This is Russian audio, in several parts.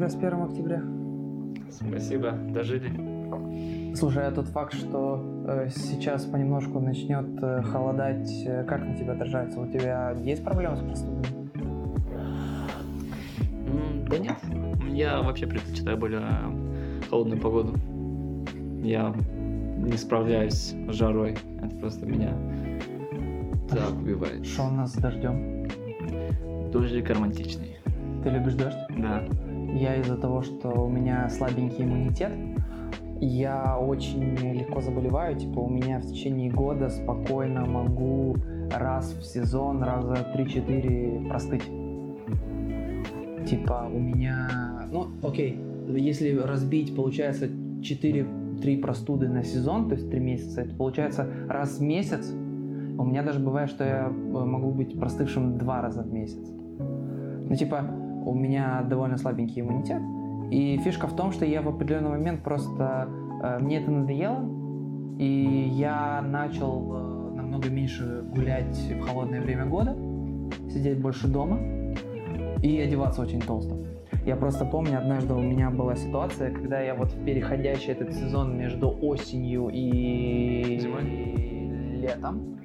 Тебя с 1 октября. Спасибо, дожили. Слушай, а тот факт, что э, сейчас понемножку начнет э, холодать, э, как на тебя отражается? У тебя есть проблемы с простудой? М, Да нет, я вообще предпочитаю более холодную погоду. Я не справляюсь с жарой. Это просто меня так убивает. Что у нас с дождем? Дождик романтичный. Ты любишь дождь? Да. Я из-за того, что у меня слабенький иммунитет, я очень легко заболеваю. Типа у меня в течение года спокойно могу раз в сезон, раза 3-4 простыть. Типа у меня... Ну, окей, если разбить, получается 4-3 простуды на сезон, то есть 3 месяца, это получается раз в месяц. У меня даже бывает, что я могу быть простывшим два раза в месяц. Ну, типа, у меня довольно слабенький иммунитет. И фишка в том, что я в определенный момент просто... э, мне это надоело, и я начал э, намного меньше гулять в холодное время года, сидеть больше дома и одеваться очень толсто. Я просто помню, однажды у меня была ситуация, когда я вот в переходящий этот сезон между осенью и Зимой? летом,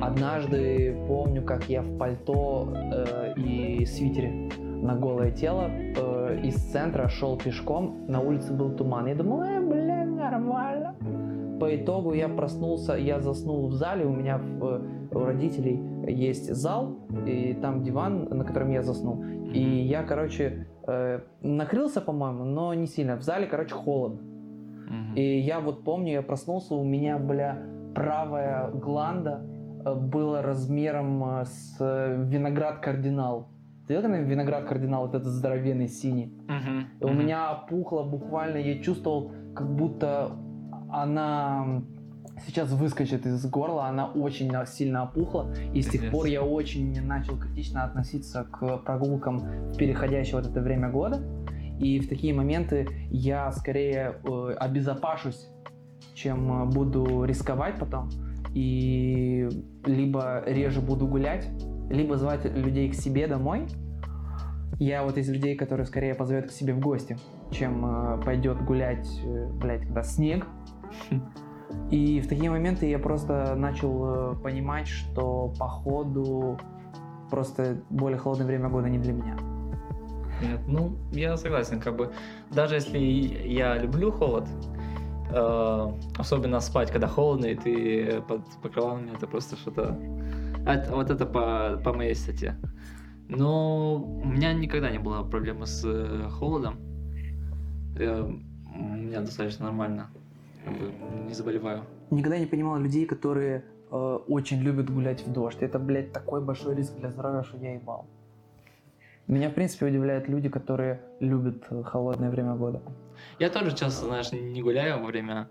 Однажды помню, как я в пальто э, и свитере на голое тело э, из центра шел пешком, на улице был туман. Я думал, э, бля, нормально. По итогу я проснулся, я заснул в зале, у меня в, у родителей есть зал, и там диван, на котором я заснул. И я, короче, э, накрылся, по-моему, но не сильно. В зале, короче, холодно. И я вот помню, я проснулся, у меня, бля, правая гланда э, была размером э, с э, виноград кардинал. Ты видел, когда виноград кардинал, вот этот здоровенный синий? И у Мгм. меня опухло буквально, я чувствовал, как будто она сейчас выскочит из горла, она очень сильно опухла, и с тех пор я очень начал критично относиться к прогулкам в переходящее вот это время года, и в такие моменты я скорее э, обезопашусь, чем э, буду рисковать потом, и либо реже буду гулять, либо звать людей к себе домой, я вот из людей, которые скорее позовет к себе в гости, чем э, пойдет гулять, э, блядь, когда снег. И в такие моменты я просто начал э, понимать, что походу просто более холодное время года не для меня. Нет, ну, я согласен, как бы, даже если я люблю холод, э, особенно спать, когда холодно, и ты под покрывалами, это просто что-то... Это- вот это по, по моей статье. Но у меня никогда не было проблемы с э, холодом. Э, у меня достаточно нормально. Не заболеваю. Никогда не понимал людей, которые э, очень любят гулять в дождь. Это, блядь, такой большой риск для здоровья, что я ебал. Меня, в принципе, удивляют люди, которые любят э, холодное время года. Я тоже часто, знаешь, не гуляю во время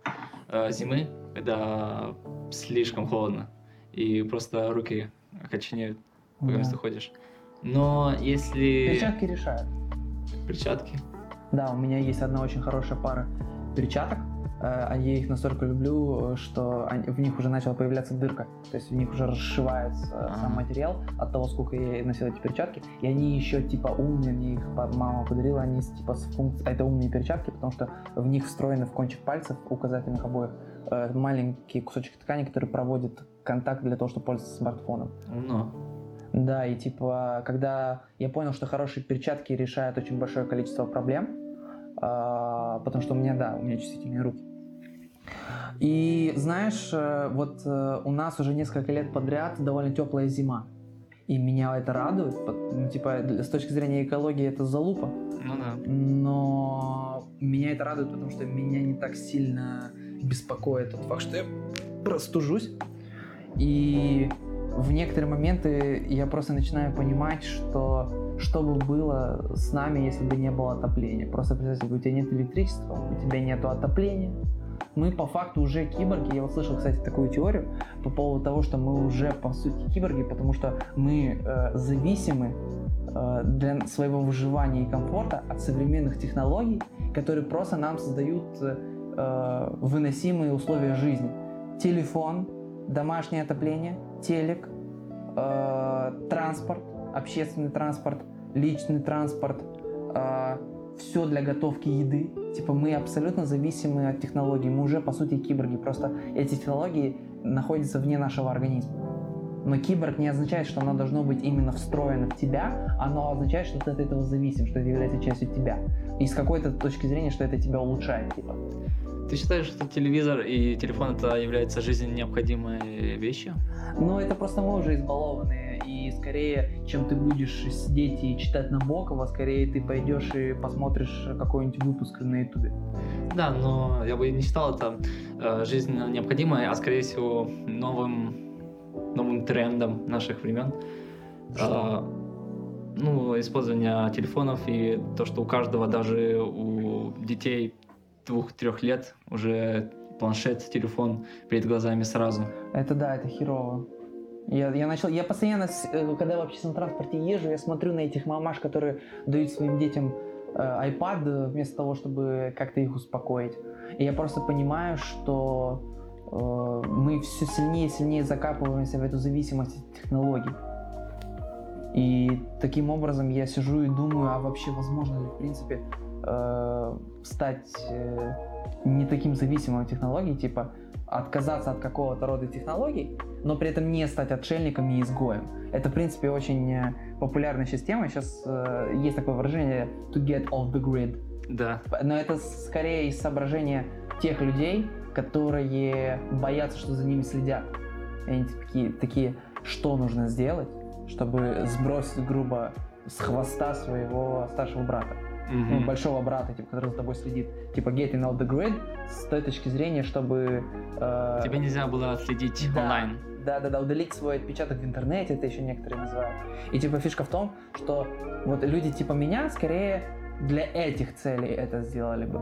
э, зимы, когда слишком холодно. И просто руки окоченеют, пока Да. ты ходишь. Но если... Перчатки решают. Перчатки. Да, у меня есть одна очень хорошая пара перчаток. Э, а Я их настолько люблю, э, что они- в них уже начала появляться дырка. То есть в них уже расшивается э, сам материал от того, сколько я носил эти перчатки. И они еще типа умные, мне их мама подарила, они типа с функцией... Это умные перчатки, потому что в них встроены в кончик пальцев указательных обоих э, маленький кусочек ткани, который проводит контакт для того, чтобы пользоваться смартфоном. Умно. Да, и типа, когда я понял, что хорошие перчатки решают очень большое количество проблем, а, потому что у меня, да, у меня чувствительные руки. И знаешь, э, вот э, у нас уже несколько лет подряд довольно теплая зима. И меня это радует, ну, типа, с точки зрения экологии это залупа, Ну да. но меня это радует, потому что меня не так сильно беспокоит тот факт, что я простужусь. И в некоторые моменты я просто начинаю понимать, что что бы было с нами, если бы не было отопления. Просто представь себе, у тебя нет электричества, у тебя нет отопления. Мы по факту уже киборги. Я вот слышал, кстати, такую теорию по поводу того, что мы уже по сути киборги, потому что мы э, зависимы э, для своего выживания и комфорта от современных технологий, которые просто нам создают э, выносимые условия жизни. Телефон, домашнее отопление, телек, э, транспорт, общественный транспорт, личный транспорт, все для готовки еды. Типа мы абсолютно зависимы от технологий. Мы уже, по сути, киборги. Просто эти технологии находятся вне нашего организма. Но киборг не означает, что оно должно быть именно встроено в тебя, оно означает, что ты от этого зависим, что это является частью тебя. И с какой-то точки зрения, что это тебя улучшает, типа. Ты считаешь, что телевизор и телефон это является жизненно необходимой вещью? Ну, это просто мы уже избалованы, и скорее, чем ты будешь сидеть и читать Набокова, скорее ты пойдешь и посмотришь какой-нибудь выпуск на Ютубе. Да, но я бы не считал это э, жизненно необходимой, а скорее всего новым новым трендом наших времен. А, ну, использование телефонов и то, что у каждого, даже у детей двух-трех лет уже планшет, телефон перед глазами сразу. Это да, это херово. Я, я начал, я постоянно, э, когда в общественном транспорте езжу, я смотрю на этих мамаш, которые дают своим детям э, iPad вместо того, чтобы как-то их успокоить. И я просто понимаю, что Э, мы все сильнее и сильнее закапываемся в эту зависимость от технологий. И таким образом я сижу и думаю, а вообще возможно ли в принципе э, стать э, не таким зависимым от технологий, типа отказаться от какого-то рода технологий, но при этом не стать отшельником и изгоем. Это, в принципе, очень популярная сейчас тема. Сейчас э, есть такое выражение to get off the grid. Да. Но это скорее из соображения тех людей, которые боятся, что за ними следят. И они такие, такие, что нужно сделать, чтобы сбросить грубо с хвоста своего старшего брата. Mm-hmm. Ну, большого брата, типа, который за тобой следит. Типа getting out the grid с той точки зрения, чтобы... Э, Тебе нельзя было отследить да, онлайн. Да, да, да, удалить свой отпечаток в интернете, это еще некоторые называют. И типа фишка в том, что вот люди типа меня скорее для этих целей это сделали бы.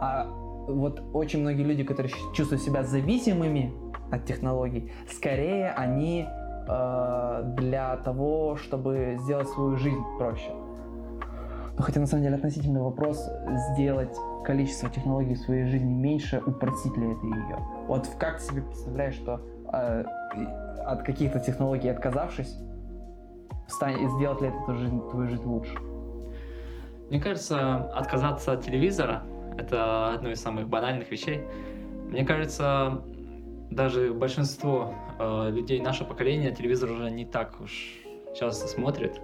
А вот очень многие люди, которые чувствуют себя зависимыми от технологий, скорее они э, для того, чтобы сделать свою жизнь проще. Но хотя на самом деле относительный вопрос сделать количество технологий в своей жизни меньше, упростить ли это ее. Вот как ты себе представляешь, что э, от каких-то технологий отказавшись, стань, сделать ли это твою жизнь, твою жизнь лучше? Мне кажется, отказаться от телевизора это одно из самых банальных вещей. Мне кажется, даже большинство э, людей нашего поколения телевизор уже не так уж часто смотрит,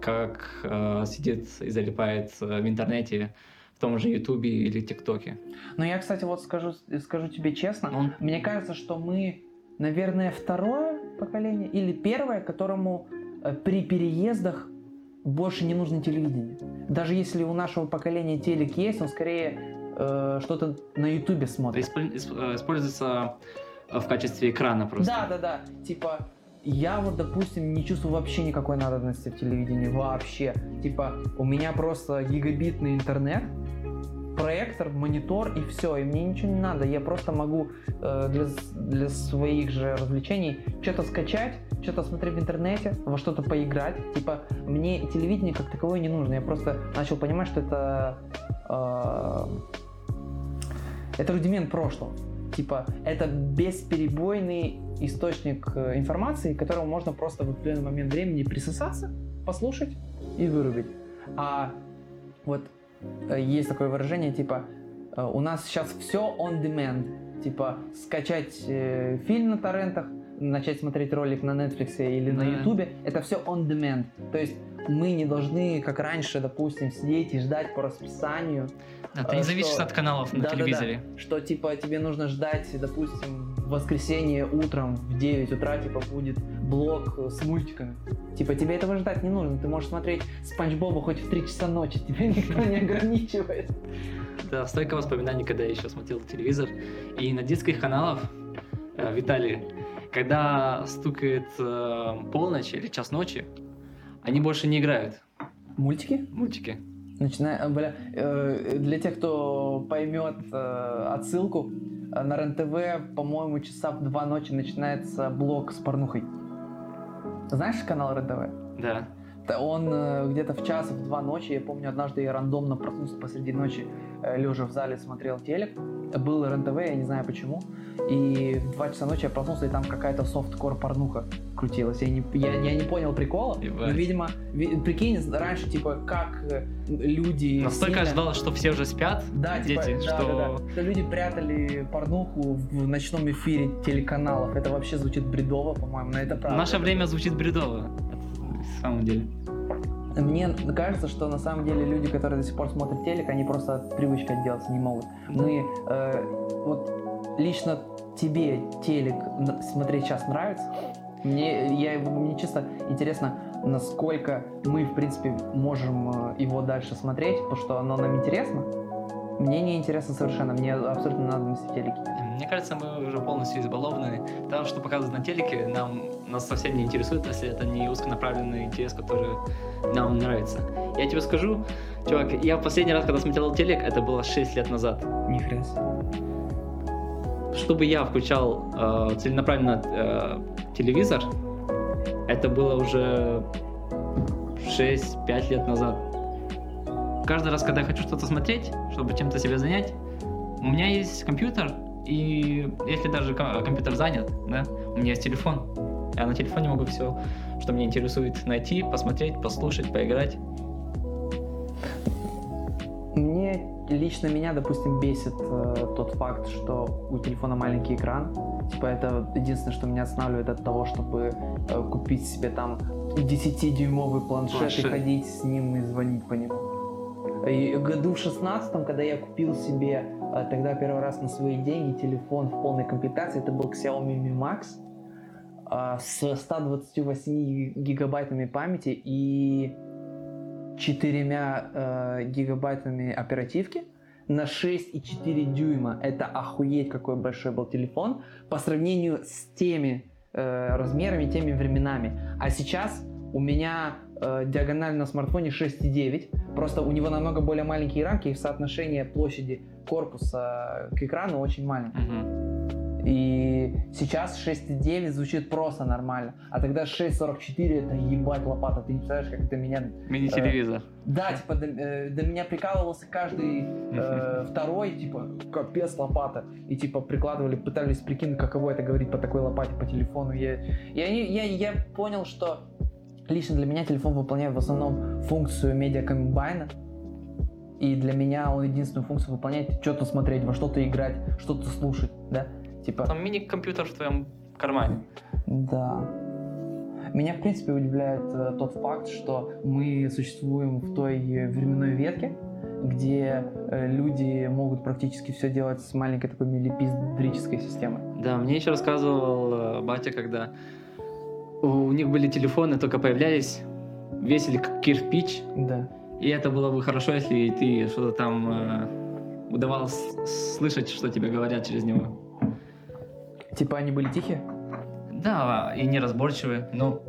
как э, сидит и залипает э, в интернете, в том же Ютубе или ТикТоке. Ну, я, кстати, вот скажу, скажу тебе честно, Он... мне кажется, что мы, наверное, второе поколение или первое, которому э, при переездах больше не нужно телевидение. Даже если у нашего поколения телек есть, он скорее э, что-то на ютубе смотрит. Э, используется в качестве экрана просто. Да, да, да. Типа, я вот, допустим, не чувствую вообще никакой надобности в телевидении. Вообще. Типа, у меня просто гигабитный интернет, проектор, монитор и все, и мне ничего не надо. Я просто могу э, для, для своих же развлечений что-то скачать, что-то смотреть в интернете, во что-то поиграть. Типа, мне телевидение как таковое не нужно. Я просто начал понимать, что это... Э, это рудимент прошлого. Типа, это бесперебойный источник э, информации, к которому можно просто в определенный момент времени присосаться, послушать и вырубить. А вот Э, есть такое выражение, типа, э, у нас сейчас все on demand. Типа, скачать э, фильм на торрентах, начать смотреть ролик на Netflix или на YouTube, это все on demand. То есть мы не должны, как раньше, допустим, сидеть и ждать по расписанию. Да, ты не зависишь от каналов на да, телевизоре. Да, да. Что, типа, тебе нужно ждать, допустим, в воскресенье утром в 9 утра, типа, будет блок с мультиками. Типа, тебе этого ждать не нужно. Ты можешь смотреть Спанч Боба хоть в 3 часа ночи, тебя никто не ограничивает. Да, столько воспоминаний, когда я еще смотрел телевизор. И на детских каналах, э, Виталий, когда стукает э, полночь или час ночи, они больше не играют. Мультики? Мультики. Начиная, бля, э, для тех, кто поймет э, отсылку, э, на РЕН-ТВ, по-моему, часа в два ночи начинается блок с порнухой. Знаешь канал РЕН-ТВ? Да. Он э, где-то в час, в два ночи, я помню, однажды я рандомно проснулся посреди ночи, лежа в зале, смотрел телек. Был РНТВ, я не знаю почему. И в два часа ночи я проснулся, и там какая-то софткор порнуха крутилась. Я не, я, я не понял прикола. Но, видимо, ви- прикинь, раньше, типа, как э, люди... Настолько сильно- ожидалось, что все уже спят, Да, типа, дети, да, что... да, да. Что люди прятали порнуху в ночном эфире телеканалов. Это вообще звучит бредово, по-моему, но это В правда. наше время звучит бредово. На самом деле. Мне кажется, что на самом деле люди, которые до сих пор смотрят телек, они просто от привычки отделаться не могут. Мы, э, вот лично тебе телек смотреть сейчас нравится? Мне, я, мне чисто интересно, насколько мы, в принципе, можем э, его дальше смотреть, потому что оно нам интересно. Мне не интересно совершенно, мне абсолютно надобности в телеке. Мне кажется, мы уже полностью избалованы. То, что показывают на телеке, нам, нас совсем не интересует, если это не узконаправленный интерес, который нам нравится. Я тебе скажу, чувак, я последний раз, когда смотрел телек, это было 6 лет назад. Нихрена себе. Чтобы я включал э, целенаправленно э, телевизор, это было уже 6-5 лет назад. Каждый раз, когда я хочу что-то смотреть, чтобы чем-то себя занять, у меня есть компьютер, и если даже ко- компьютер занят, да, у меня есть телефон. Я на телефоне могу все, что меня интересует, найти, посмотреть, послушать, поиграть. Мне лично меня, допустим, бесит э, тот факт, что у телефона маленький экран. Типа это единственное, что меня останавливает от того, чтобы э, купить себе там 10-дюймовый планшет, Планшет. и ходить с ним и звонить по нему. И году в 16 когда я купил себе э, тогда первый раз на свои деньги телефон в полной комплектации, это был Xiaomi Mi Max э, с 128 гигабайтами памяти и четырьмя э, гигабайтами оперативки на 6,4 дюйма. Это охуеть какой большой был телефон по сравнению с теми э, размерами, теми временами. А сейчас у меня э, диагональ на смартфоне 6,9. Просто у него намного более маленькие рамки и соотношение площади корпуса к экрану очень маленькое. И сейчас 6,9 звучит просто нормально. А тогда 6,44 это ебать лопата. Ты не представляешь, как это меня Мини-телевизор. да, типа, до, э, до меня прикалывался каждый э, второй, типа, капец лопата. И, типа, прикладывали, пытались прикинуть, каково это говорить по такой лопате по телефону. Я, я, я, я понял, что лично для меня телефон выполняет в основном функцию медиакомбайна. И для меня он единственную функцию выполняет что-то смотреть, во что-то играть, что-то слушать, да? Типа, Там мини-компьютер в твоем кармане. да. Меня, в принципе, удивляет э, тот факт, что мы существуем в той временной ветке, где э, люди могут практически все делать с маленькой такой милипиздрической системой. Да, мне еще рассказывал э, батя, когда у них были телефоны, только появлялись, весили как кирпич, Да. и это было бы хорошо, если ты что-то там э, удавалось слышать, что тебе говорят через него. Типа они были тихие? Да, и неразборчивые, но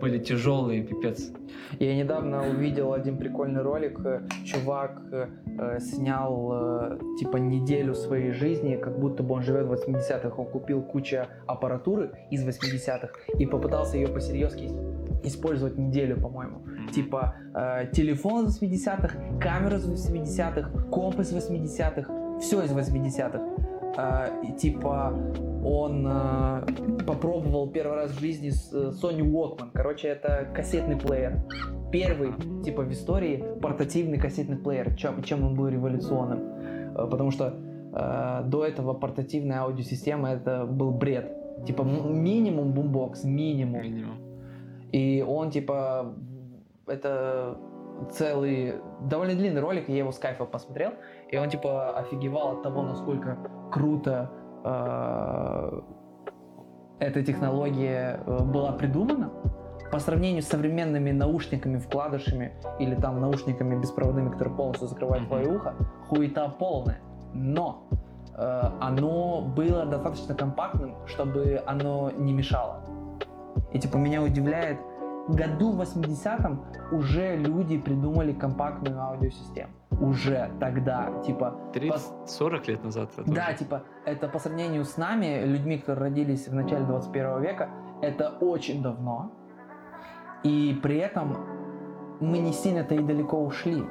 были тяжелые, пипец. Я недавно увидел один прикольный ролик. э, Чувак э, э, снял э, типа неделю своей жизни, как будто бы он живет в 80-х. Он купил кучу аппаратуры из 80-х и попытался ее посерьезки использовать неделю, по-моему. Типа э, телефон из 80-х, камера из 80-х, комп из 80-х, все из 80-х. Э, и, типа он э, попробовал первый раз в жизни с, э, Sony Walkman. Короче, это кассетный плеер. Первый, типа, в истории портативный кассетный плеер. Чем, чем он был революционным. Э, потому что э, до этого портативная аудиосистема это был бред. Типа минимум бумбокс, минимум. Минимум. И он, типа, это целый, довольно длинный ролик, я его с кайфом посмотрел, и он, типа, офигевал от того, насколько круто э, эта технология э, была придумана. По сравнению с современными наушниками, вкладышами или там наушниками беспроводными, которые полностью закрывают твое ухо, хуета полная. Но э, оно было достаточно компактным, чтобы оно не мешало. И типа меня удивляет, году в 80-м уже люди придумали компактную аудиосистему. Уже тогда, типа, 30-40 лет назад. это да, уже. типа, это по сравнению с нами, людьми, которые родились в начале 21 века, это очень давно. И при этом мы не сильно-то и далеко ушли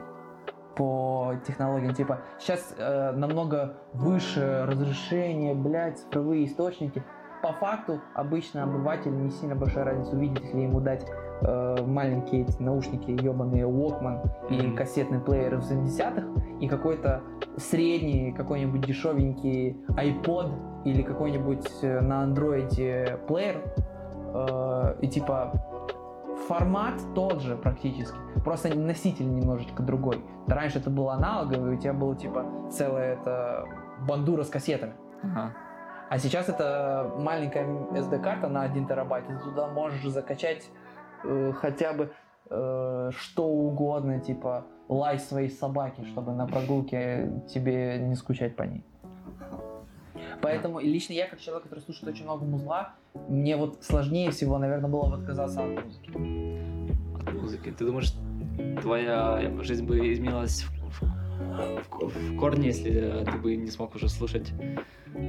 по технологиям. Типа, сейчас э, намного выше разрешение, блядь, цифровые источники. По факту, обычно обыватель не сильно большая разница увидит, если ему дать э, маленькие эти наушники, ебаные Walkman и Мгм. кассетный плеер в 70-х, и какой-то средний, какой-нибудь дешевенький iPod или какой-нибудь э, на андроиде плеер, э, и типа формат тот же практически, просто носитель немножечко другой. Раньше это было аналоговый, у тебя было типа целая эта бандура с кассетами. Ага. А сейчас это маленькая SD-карта на 1 терабайт, и ты туда можешь закачать э, хотя бы э, что угодно, типа лай своей собаки, чтобы на прогулке тебе не скучать по ней. Поэтому лично я, как человек, который слушает очень много музла, мне вот сложнее всего, наверное, было бы отказаться от музыки. От музыки. Ты думаешь, твоя жизнь бы изменилась в, в- корне, если ты бы не смог уже слушать?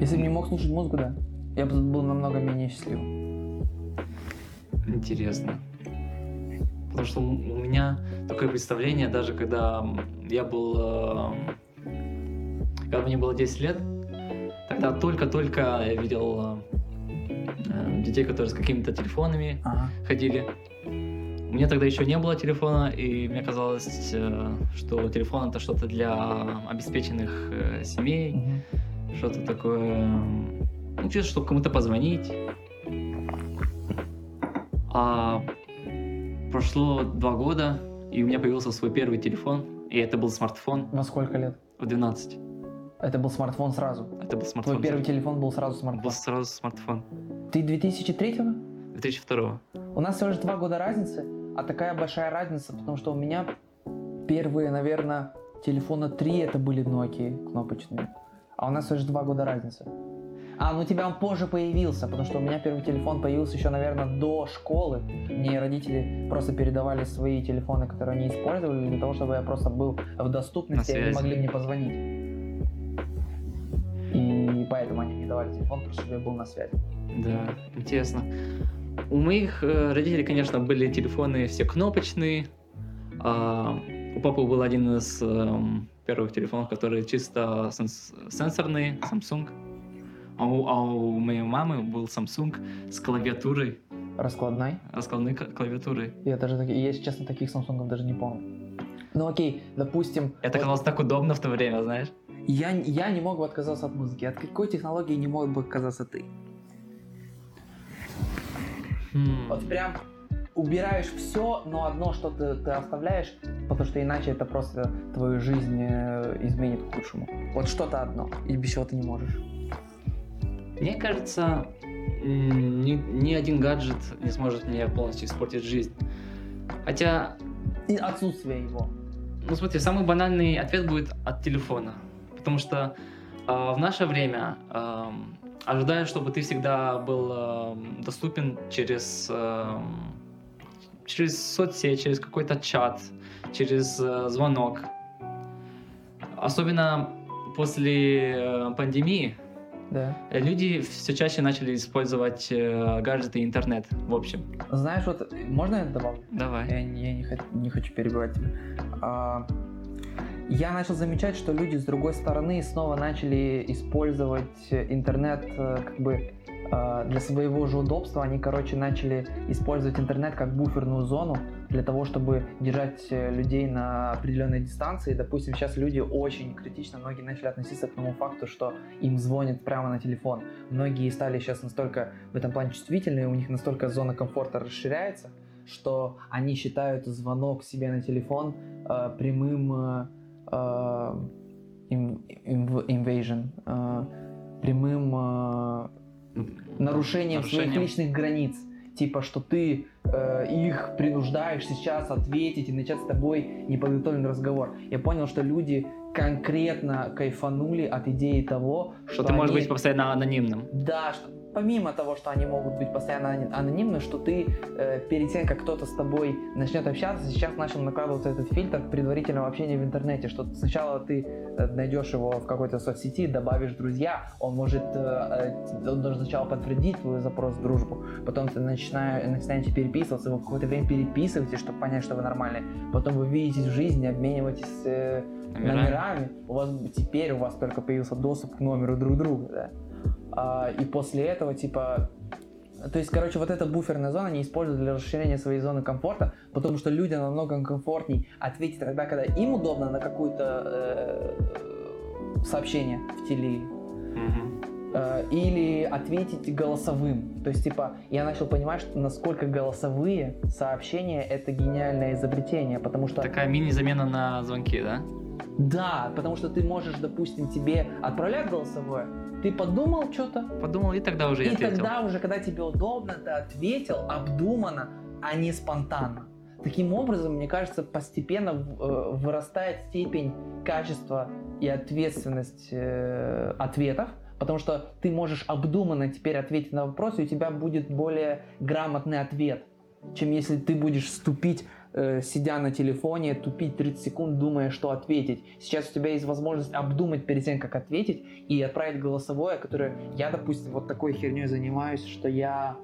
Если бы не мог слушать музыку, да, я бы был намного менее счастливым. Интересно. Потому что у меня такое представление, даже когда я был... э, Когда мне было 10 лет, тогда только-только я видел э, детей, которые с какими-то телефонами Ага. ходили. Меня тогда еще не было телефона, и мне казалось, э, что телефон это что-то для обеспеченных э, семей, Мгм. что-то такое, ну, чисто, чтобы кому-то позвонить. А прошло два года, и у меня появился свой первый телефон, и это был смартфон Во сколько лет? в 12. Это был смартфон сразу. Это был смартфон. Твой первый телефон был сразу смартфон. Был сразу смартфон. Ты 2003-го? 2002. У нас всего лишь два года разницы, а такая большая разница, потому что у меня первые, наверное, телефона три это были Nokia кнопочные, а у нас лишь два года разницы. А, ну у тебя он позже появился, потому что у меня первый телефон появился еще, наверное, до школы. Мне родители просто передавали свои телефоны, которые они использовали, для того, чтобы я просто был в доступности, и они могли мне позвонить. И поэтому они мне давали телефон, просто чтобы я был на связи. Да, интересно. У моих э, родителей, конечно, были телефоны все кнопочные. А, у папы был один из эм, первых телефонов, который чисто сенс- сенсорный, Samsung. А у, а у моей мамы был Samsung с клавиатурой, Раскладной. раскладной клавиатурой. Я даже если честно, таких Samsung даже не помню. Ну окей, допустим, Это вот казалось так удобно в то время, знаешь? я, я не мог бы отказаться от музыки. От какой технологии не мог бы отказаться ты? Хм. Вот прям убираешь все, но одно что ты, оставляешь, потому что иначе это просто твою жизнь э, изменит к худшему. Вот что-то одно, и без чего ты не можешь. Мне кажется, ни, ни один гаджет не сможет мне полностью испортить жизнь. Хотя И отсутствие его. Ну, смотри, самый банальный ответ будет от телефона. Потому что а, в наше время ам, ожидая, чтобы ты всегда был ам, доступен через, ам, через соцсеть, через какой-то чат, через э, звонок. Особенно после э, пандемии Да. э, люди все чаще начали использовать э, гаджеты и интернет в общем. Знаешь, вот можно я добавлю? Давай. Я, не- я не, не хочу перебивать тебя. А, я начал замечать, что люди с другой стороны снова начали использовать интернет э, как бы э, для своего же удобства. Они, короче, начали использовать интернет как буферную зону для того, чтобы держать э, людей на определенной дистанции. Допустим, сейчас люди очень критично, многие начали относиться к тому факту, что им звонят прямо на телефон. Многие стали сейчас настолько в этом плане чувствительные, у них настолько зона комфорта расширяется, что они считают звонок себе на телефон э, прямым invasion, э, прямым э, нарушением, своих личных границ. Типа, что ты э, их принуждаешь сейчас ответить и начать с тобой неподготовленный разговор. Я понял, что люди конкретно кайфанули от идеи того, Что ты можешь они- быть постоянно анонимным. да, что помимо того, что они могут быть постоянно анонимны, что ты э, перед тем, как кто-то с тобой начнет общаться, сейчас начал накладываться этот фильтр предварительного общения в интернете, что сначала ты э, найдешь его в какой-то соцсети, добавишь друзья, он может, э, э, он должен сначала подтвердить твой запрос в дружбу, потом ты начинаешь, начинаете переписываться, вы какое-то время переписываетесь, чтобы понять, что вы нормальные, потом вы видитесь в жизни, обмениваетесь э, Номерами. номерами, у вас теперь у вас только появился доступ к номеру друг друга, да. А, и после этого, типа, то есть, короче, вот эта буферная зона не используют для расширения своей зоны комфорта, потому что людям намного комфортней ответить тогда, когда им удобно на какое-то э, сообщение в теле э, или ответить голосовым. То есть, типа, я начал понимать, что насколько голосовые сообщения это гениальное изобретение, потому что Такая мини-замена на звонки, да? да, потому что ты можешь, допустим, тебе отправлять голосовое, ты подумал что-то, Подумал, и тогда уже я и ответил. тогда уже, когда тебе удобно, ты ответил обдуманно, а не спонтанно. Таким образом, мне кажется, постепенно э, вырастает степень качества и ответственность э, ответов, потому что ты можешь обдуманно теперь ответить на вопрос, и у тебя будет более грамотный ответ, чем если ты будешь вступить, э, сидя на телефоне, тупить 30 секунд, думая, что ответить. Сейчас у тебя есть возможность обдумать перед тем, как ответить, и отправить голосовое, которое я, допустим, вот такой херней занимаюсь, что я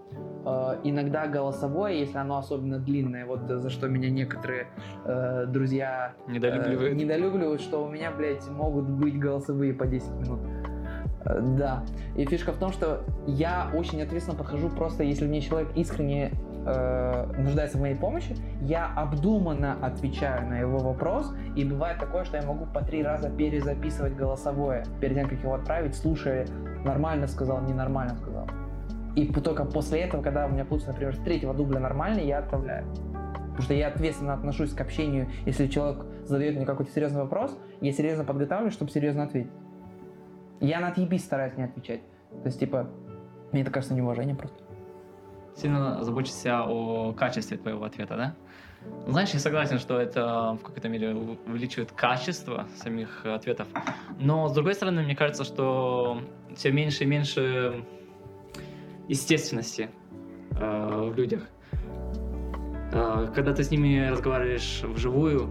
э, иногда голосовое, если оно особенно длинное, вот за что меня некоторые э, друзья э, Недолюбливает. недолюбливают, что у меня, блядь, могут быть голосовые по 10 минут. Э, Да. И фишка в том, что я очень ответственно подхожу просто, если мне человек искренне э, нуждается в моей помощи, я обдуманно отвечаю на его вопрос, и бывает такое, что я могу по три раза перезаписывать голосовое, перед тем, как его отправить, слушая, нормально сказал, ненормально сказал. И только после этого, когда у меня получится, например, с третьего дубля нормальный, я отправляю. Потому что я ответственно отношусь к общению. Если человек задает мне какой-то серьезный вопрос, я серьезно подготавливаюсь, чтобы серьезно ответить. Я на отъебись стараюсь не отвечать. То есть, типа, мне это кажется неуважение просто. Сильно заботишься о качестве твоего ответа, да? Знаешь, я согласен, что это в какой-то мере увеличивает качество самих э, ответов. Но, с другой стороны, мне кажется, что все меньше и меньше естественности э, в людях. Э, когда ты с ними разговариваешь вживую,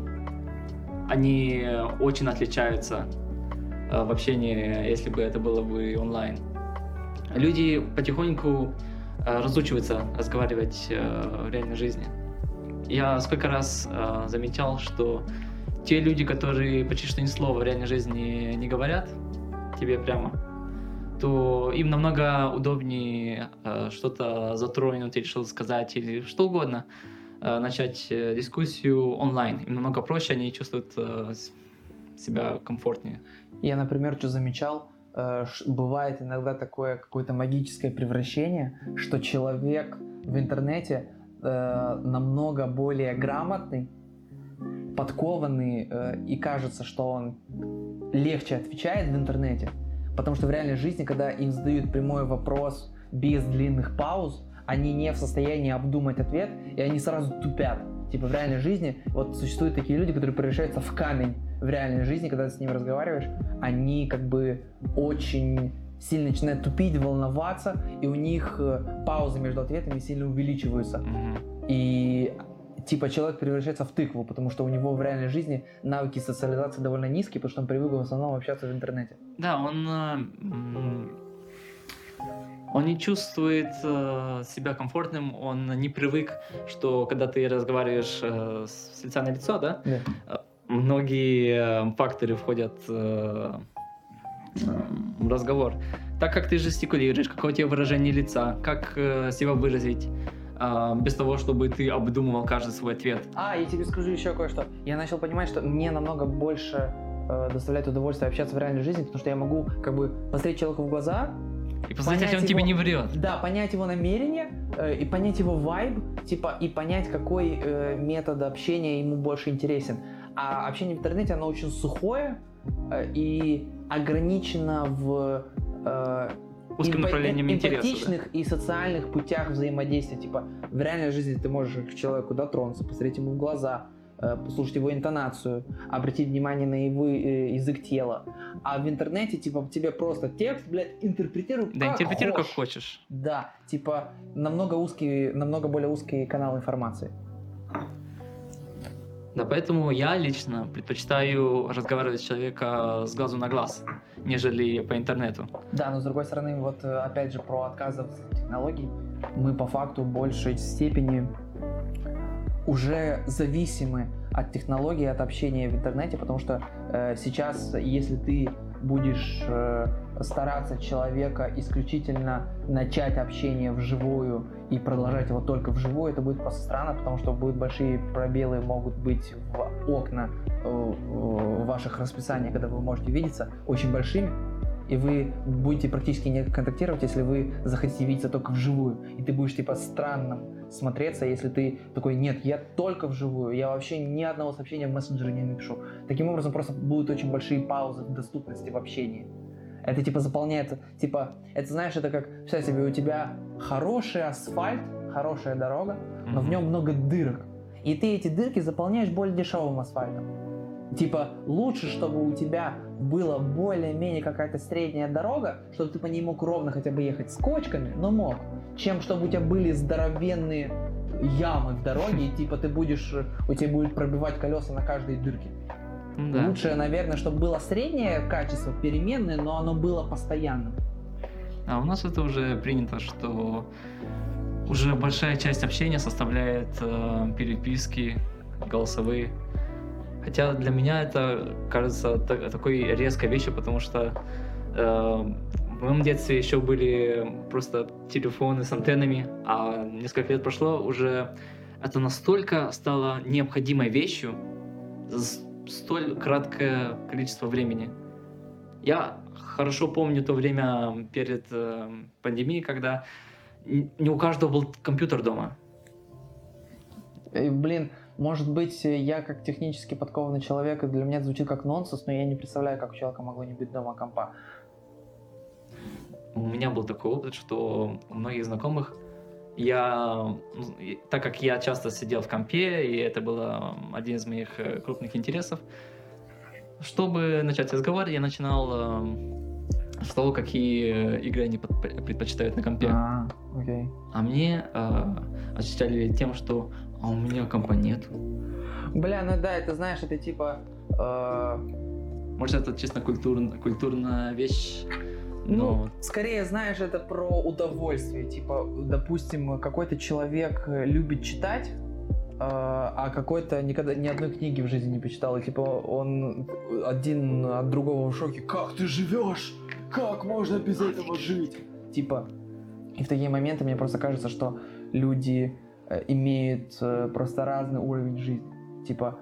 они очень отличаются э, в общении, если бы это было бы онлайн. Люди потихоньку э, разучиваются разговаривать э, в реальной жизни. Я сколько раз э, замечал, что те люди, которые почти что ни слова в реальной жизни не говорят тебе прямо, то им намного удобнее что-то затронуть или что-то сказать или что угодно, начать дискуссию онлайн. Им намного проще, они чувствуют себя комфортнее. Я, например, что замечал, бывает иногда такое какое-то магическое превращение, что человек в интернете э, намного более грамотный, подкованный, э, и кажется, что он легче отвечает в интернете, потому что в реальной жизни, когда им задают прямой вопрос без длинных пауз, они не в состоянии обдумать ответ, и они сразу тупят. Типа в реальной жизни, вот существуют такие люди, которые превращаются в камень в реальной жизни, когда ты с ними разговариваешь, они как бы очень сильно начинают тупить, волноваться, и у них э, паузы между ответами сильно увеличиваются. Мгм. И типа человек превращается в тыкву, потому что у него в реальной жизни навыки социализации довольно низкие, потому что он привык в основном общаться в интернете. Да, он, э, он не чувствует э, себя комфортным, он не привык, что когда ты разговариваешь э, с лица на лицо, да, многие э, факторы входят э, в разговор. Так как ты жестикулируешь, какое у тебя выражение лица, как э, себя выразить, э, без того, чтобы ты обдумывал каждый свой ответ. А, я тебе скажу еще кое-что. Я начал понимать, что мне намного больше э, доставляет удовольствие общаться в реальной жизни, потому что я могу как бы посмотреть человеку в глаза, И посмотреть, если он Понять тебе его- не врет. да, понять его намерение э, и понять его вайб, типа, и понять, какой э, метод общения ему больше интересен. А общение в интернете, оно очень сухое э, и ограничено в э, Узким эмпа- направлением интереса. да. и социальных путях взаимодействия. Типа, в реальной жизни ты можешь к человеку дотронуться, посмотреть ему в глаза, э, послушать его интонацию, обратить внимание на его э, язык тела. А в интернете, типа, тебе просто текст, блядь, интерпретируй Да, как интерпретируй как хочешь. хочешь. Да, типа, намного узкий, намного более узкий канал информации. Да, поэтому я лично предпочитаю разговаривать с человека с глазу на глаз, нежели по интернету. Да, но с другой стороны, вот э, опять же про отказы от технологий, мы по факту в большей степени уже зависимы от технологий, от общения в интернете, потому что э, сейчас, если ты будешь э, стараться человека исключительно начать общение вживую и продолжать его только вживую, это будет просто странно, потому что будут большие пробелы, могут быть в окна э, в ваших расписаниях, когда вы можете видеться, очень большими, и вы будете практически не контактировать, если вы захотите видеться только вживую. И ты будешь типа странным смотреться, если ты такой, нет, я только вживую, я вообще ни одного сообщения в мессенджере не напишу. Таким образом просто будут очень большие паузы в доступности в общении. Это типа заполняется, типа, это знаешь, это как, представь себе, у тебя хороший асфальт, хорошая дорога, но в нем много дырок. И ты эти дырки заполняешь более дешевым асфальтом. Типа, лучше, чтобы у тебя была более-менее какая-то средняя дорога, чтобы ты по ней мог ровно хотя бы ехать с кочками, но мог, чем чтобы у тебя были здоровенные ямы в дороге, и типа ты будешь, у тебя будет пробивать колеса на каждой дырке. Да. Лучше, наверное, чтобы было среднее качество, переменное, но оно было постоянным. А у нас это уже принято, что уже большая часть общения составляет э, переписки голосовые. Хотя для меня это кажется та- такой резкой вещью, потому что э, в моем детстве еще были просто телефоны с антеннами, а несколько лет прошло, уже это настолько стало необходимой вещью столь краткое количество времени. Я хорошо помню то время перед э, пандемией, когда не у каждого был компьютер дома. И, блин, может быть, э, я как технически подкованный человек, и для меня это звучит как нонсенс, но я не представляю, как у человека могло не быть дома компа. У меня был такой опыт, что у многих знакомых я, так как я часто сидел в компе, и это был один из моих э, крупных интересов, чтобы начать разговор, я начинал э, с того, какие э, игры они предпочитают на компе. А, окей. А мне э, отвечали тем, что а у меня компа нет. Бля, ну да, это знаешь, это типа... э, Может, это чисто культурн- культурная вещь, Ну, но скорее, знаешь, это про удовольствие. Типа, допустим, какой-то человек э, любит читать, э, а какой-то никогда ни одной книги в жизни не почитал. И типа он один от другого в шоке. Как ты живешь? Как можно без этого жить? Типа, и в такие моменты мне просто кажется, что люди э, имеют просто разный уровень жизни. Типа,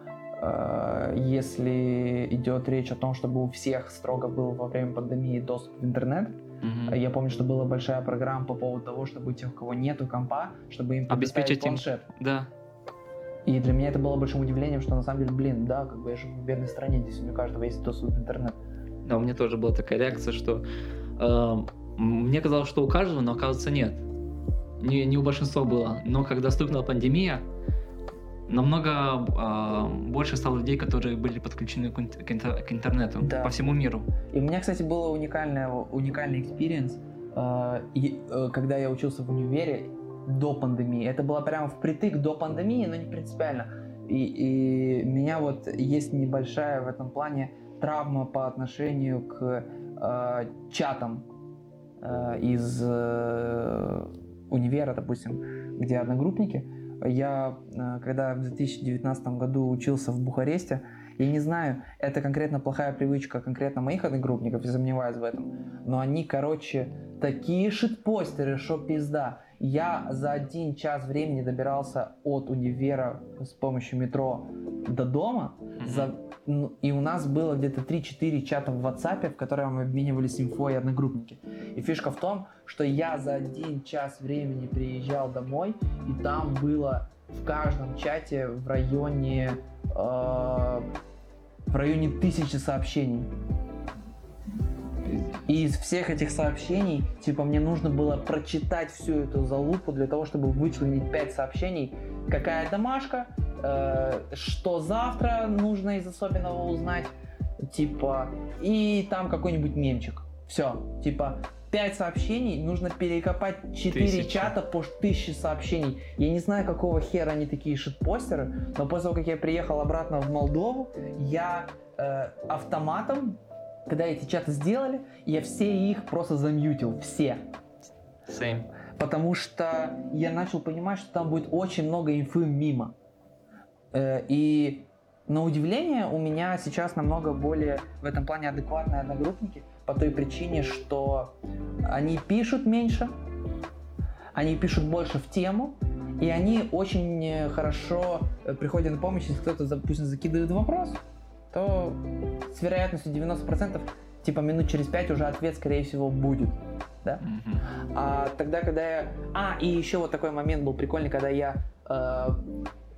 если идет речь о том, чтобы у всех строго был во время пандемии доступ в интернет, Мгм. я помню, что была большая программа по поводу того, чтобы у тех, у кого нету компа, чтобы им Обеспечить им- планшет. да. И для меня это было большим удивлением, что на самом деле, блин, да, как бы я живу в бедной стране, здесь у каждого есть доступ в интернет. Да, у меня тоже была такая реакция, что э, мне казалось, что у каждого, но оказывается нет. Не, не у большинства было. Но когда стукнула пандемия, намного э, больше стало людей, которые были подключены к, ин- к интер- к интернету Да. по всему миру. И у меня, кстати, был уникальный, уникальный experience, э, и, э, когда я учился в универе до пандемии. Это было прямо впритык до пандемии, но не принципиально. И, и меня вот есть небольшая в этом плане травма по отношению к э, чатам э, из э, универа, допустим, где одногруппники. Я, э, когда в 2019 году учился в Бухаресте, я не знаю, это конкретно плохая привычка конкретно моих одногруппников, я сомневаюсь в этом, но они, короче, такие шитпостеры, что пизда. Я за один час времени добирался от универа с помощью метро до дома, за- ну, и у нас было где-то 3-4 чата в WhatsApp, в которых мы обменивались инфой одногруппники. И фишка в том, что я за один час времени приезжал домой, и там было в каждом чате в районе э, в районе тысячи сообщений. И из всех этих сообщений, типа, мне нужно было прочитать всю эту залупу для того, чтобы вычленить 5 сообщений. Какая домашка, э, что завтра нужно из особенного узнать, типа, и там какой-нибудь мемчик. Все, типа, 5 сообщений, нужно перекопать 4 Тысяча. чата по 1000 сообщений. Я не знаю, какого хера они такие шитпостеры, но после того, как я приехал обратно в Молдову, я э, автоматом, когда эти чаты сделали, я все их просто замьютил, все. Same. Потому что я начал понимать, что там будет очень много инфы мимо. Э, И на удивление у меня сейчас намного более в этом плане адекватные одногруппники по той причине, что они пишут меньше, они пишут больше в тему, и они очень э, хорошо э, приходят на помощь, если кто-то, допустим, закидывает вопрос, то с вероятностью 90% типа минут через 5 уже ответ, скорее всего, будет. Да? Мгм. А тогда, когда я... А, и еще вот такой момент был прикольный, когда я э,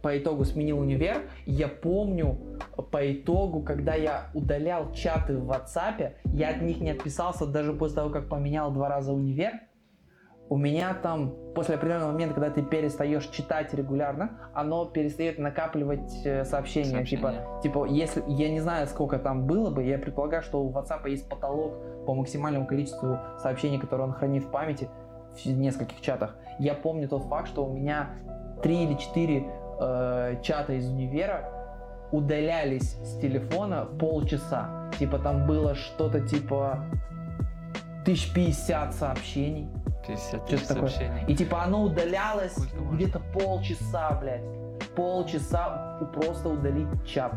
по итогу сменил универ, я помню по итогу, когда я удалял чаты в WhatsApp, я от них не отписался даже после того, как поменял два раза универ. У меня там после определенного момента, когда ты перестаешь читать регулярно, оно перестает накапливать э, сообщения. Сообщения. Типа, типа, если я не знаю, сколько там было бы, я предполагаю, что у WhatsApp есть потолок по максимальному количеству сообщений, которые он хранит в памяти в нескольких чатах. Я помню тот факт, что у меня три или четыре э, чата из универа удалялись с телефона полчаса. Типа там было что-то типа 1050 сообщений. 50 Что-то тысяч такое. И типа оно удалялось где-то полчаса, блядь. Полчаса просто удалить чат.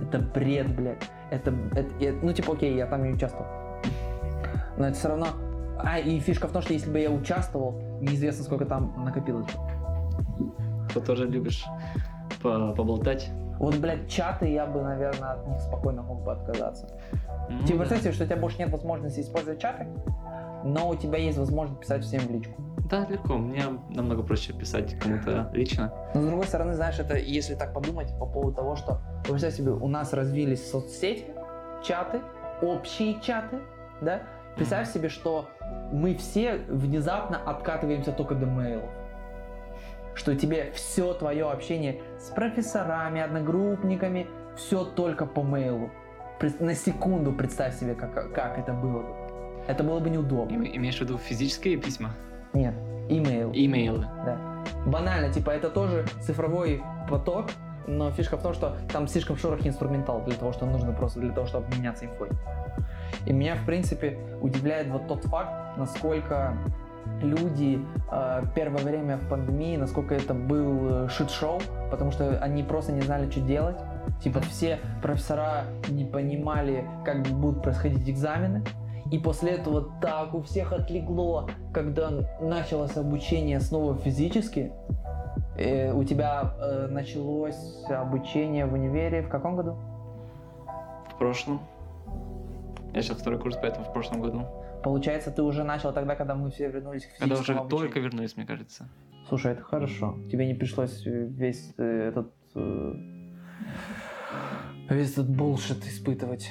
Это бред, блядь. Это, это- э, ну типа окей, я там не участвовал. Но это все равно... А, и фишка в том, что если бы я участвовал, неизвестно, сколько там накопилось. Ты тоже любишь по- поболтать. Вот, блядь, чаты я бы, наверное, от них спокойно мог бы отказаться. Ну, Типа, да. представь себе, что у тебя больше нет возможности использовать чаты, но у тебя есть возможность писать всем в личку. Да, легко. Мне намного проще писать кому-то лично. Но с другой стороны, знаешь, это если так подумать по поводу того, что, представь себе, у нас развились соцсети, чаты, общие чаты, да? Представь себе, что мы все внезапно откатываемся только до мейлов. Что тебе все твое общение с профессорами, одногруппниками, все только по мейлу. На секунду представь себе, как, как это было бы. Это было бы неудобно. Име- Имеешь в виду физические письма? Нет, имейл. Имейлы. Да. Банально, типа это тоже цифровой поток, но фишка в том, что там слишком широкий инструментал для того, что нужно просто для того, чтобы обменяться инфой. И меня, в принципе, удивляет вот тот факт, насколько люди э, первое время в пандемии, насколько это был э, шит-шоу, потому что они просто не знали, что делать. Типа все профессора не понимали, как будут происходить экзамены. И после этого так у всех отлегло, когда началось обучение снова физически. Э, у тебя э, началось обучение в универе в каком году? В прошлом. Я сейчас второй курс, поэтому в прошлом году. Получается, ты уже начал тогда, когда мы все вернулись к Когда физическому уже только обучению. вернулись, мне кажется. Слушай, это хорошо. Тебе не пришлось э, весь э, этот э, весь этот булшит испытывать.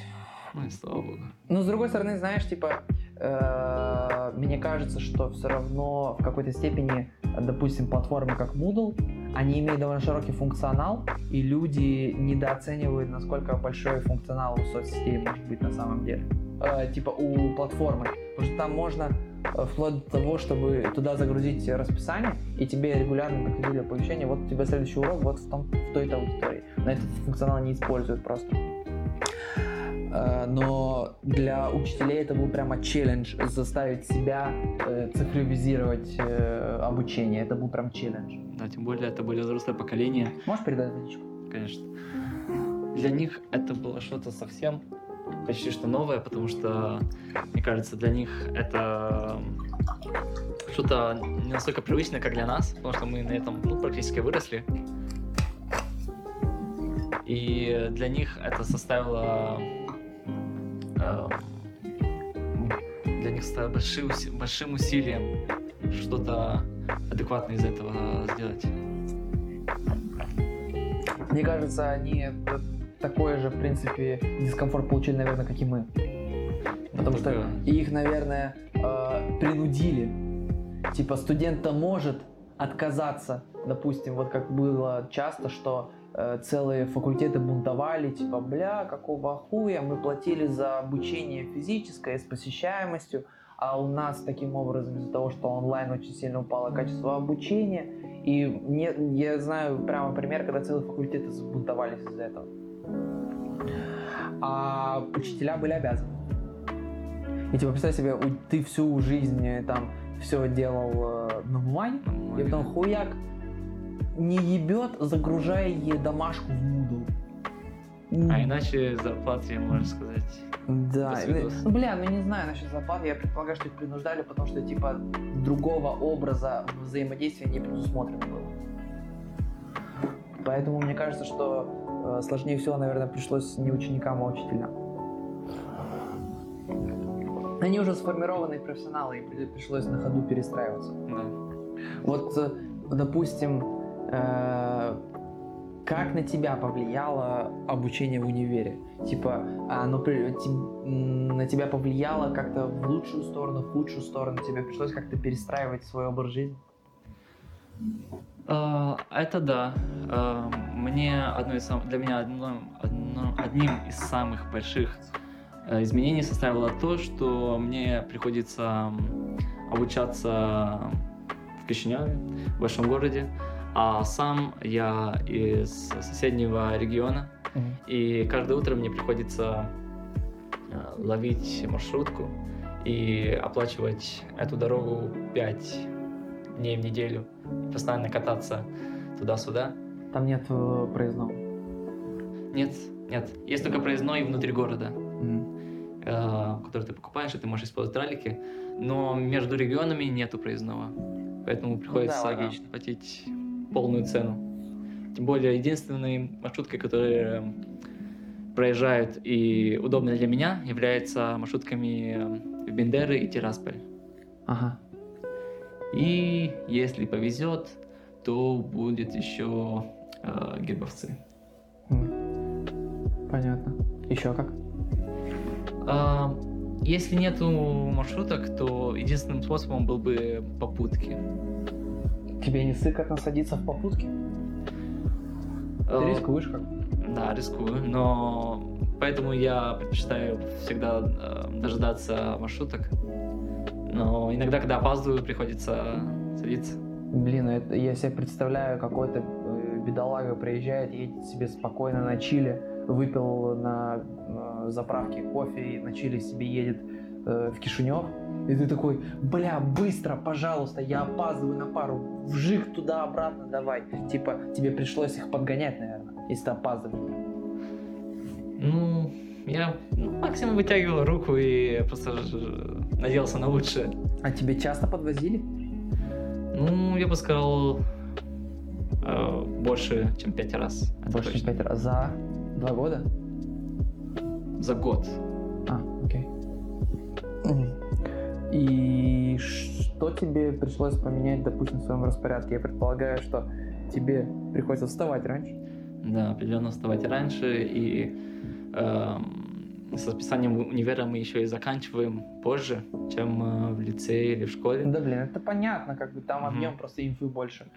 Ну и слава богу. Но с другой стороны, знаешь, типа, э, мне кажется, что все равно в какой-то степени, допустим, платформы как Moodle, они имеют довольно широкий функционал, и люди недооценивают, насколько большой функционал у соцсетей может быть на самом деле. Э, типа у платформы. Потому что там можно э, вплоть до того, чтобы туда загрузить расписание, и тебе регулярно приходили оповещения, вот у тебя следующий урок вот в, том, в той-то аудитории. Но этот функционал не используют просто. Э, Но для учителей это был прямо челлендж заставить себя цифровизировать обучение. Это был прям челлендж. Да, тем более это более взрослое поколение. Можешь передать водичку? конечно. Для них это было что-то совсем почти что новое, потому что, мне кажется, для них это что-то не настолько привычное, как для нас, потому что мы на этом ну, практически выросли. И для них это составило э, для них стало большим, большим усилием что-то адекватное из этого сделать. Мне кажется, они э, такой же, в принципе, дискомфорт получили, наверное, как и мы. Потому что Только- их, наверное, э, принудили. Типа студент-то может отказаться, допустим, вот как было часто, что э, целые факультеты бунтовали, типа, бля, какого хуя, мы платили за обучение физическое с посещаемостью, а у нас таким образом из-за того, что онлайн очень сильно упало качество обучения, и не, я знаю прямо пример, когда целые факультеты взбунтовались из-за этого. А учителя были обязаны. И типа, представь себе, ты всю жизнь э, там все делал э, на бумаге, и потом хуяк не ебет, загружая ей домашку в Moodle. А иначе зарплате, можно сказать. Да, свидос. ну бля, ну не знаю насчет зарплаты, я предполагаю, что их принуждали, потому что типа другого образа взаимодействия не предусмотрено было. Поэтому мне кажется, что сложнее всего, наверное, пришлось не ученикам, а учителям. Они уже сформированные профессионалы, и при- пришлось на ходу перестраиваться. Да. Вот, э, допустим, э, как на тебя повлияло обучение в универе? Типа, оно при- ти- м, на тебя повлияло как-то в лучшую сторону, в худшую сторону? Тебе пришлось как-то перестраивать свой образ жизни? А, Это да. А, Мне одно из сам- для меня одно- одно- одним из самых больших э, изменений составило то, что мне приходится обучаться в Кишиневе, в большом городе, а сам я из соседнего региона, и каждое утро мне приходится э, ловить маршрутку и оплачивать эту дорогу 5 дней в неделю, и постоянно кататься туда-сюда. Там нет э, проездного. Нет, нет, есть только проездной внутри города, Мгм. э, который ты покупаешь, и ты можешь использовать раллики, но между регионами нету проездного, поэтому приходится логично. платить полную цену. Тем более единственной маршруткой, которые проезжают и удобны для меня, являются маршрутками в Бендеры и Тирасполь. Ага. И если повезет, то будет еще э, гербовцы. Понятно. Еще как? А, если нету маршруток, то единственным способом был бы попутки. Тебе не сыкотно садиться в попутке? Ты Э, рискуешь как? Да, рискую, но поэтому я предпочитаю всегда э, дожидаться маршруток. Но иногда, когда опаздываю, приходится садиться. Блин, ну это, я себе представляю, какой-то э, бедолага приезжает, едет себе спокойно на чиле, выпил на э, заправке кофе и на чиле себе едет э, в Кишинев. И ты такой, бля, быстро, пожалуйста, я опаздываю на пару, вжих туда-обратно давай. Типа, тебе пришлось их подгонять, наверное, если ты опаздываешь. Ну, я ну, максимум вытягивал руку и просто надеялся на лучшее. А тебе часто подвозили? Ну, я бы сказал, э, больше, чем пять раз. Больше чем пять раз. За два года? За год. А, окей. И что тебе пришлось поменять, допустим, в своем распорядке? Я предполагаю, что тебе приходится вставать раньше. Да, определенно вставать раньше. И эм, с расписанием универа мы еще и заканчиваем позже, чем э, в лицее или в школе. Да, блин, это понятно, как бы там объем просто инфы больше.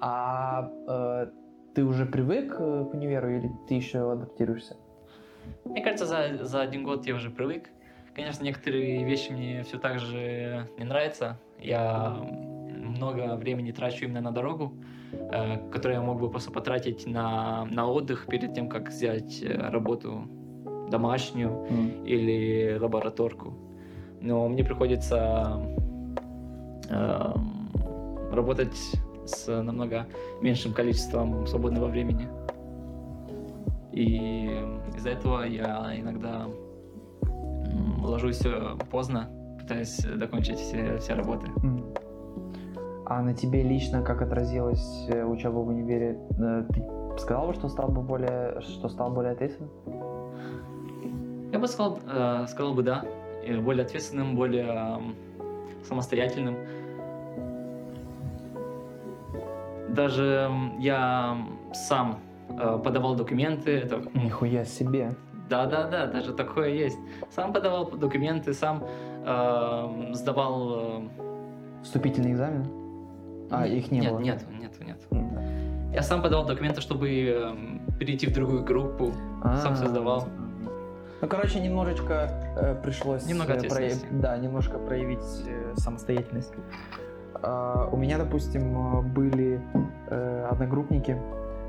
А э, ты уже привык э, к универу или ты еще адаптируешься? Мне кажется, за, за один год я уже привык. Конечно, некоторые вещи мне все так же не нравятся. Я много времени трачу именно на дорогу, э, которое я мог бы просто потратить на, на отдых перед тем, как взять э, работу домашнюю или лабораторку. Но мне приходится эм, работать с намного меньшим количеством свободного времени. И из-за этого я иногда ложусь э, поздно, пытаясь докончить все, все работы. М. А на тебе лично как отразилась э, учеба в универе? Э, Ты сказал бы, что стал бы более, что стал более ответственным? Бы сказал, э, сказал бы да, И более ответственным, более эм, самостоятельным. Даже я сам э, подавал документы, это Нихуя себе. Да, да, да, даже такое есть. Сам подавал документы, сам эм, сдавал. э, Вступительные экзамены? А, их не нет, было? Нет, нет, нет. М. Я сам подавал документы, чтобы эм, перейти в другую группу. Сам А, создавал. Ну, короче, немножечко э, пришлось... Немного э, прояв- ответственности. Да, немножко проявить э, самостоятельность. А, у меня, допустим, э, были э, одногруппники,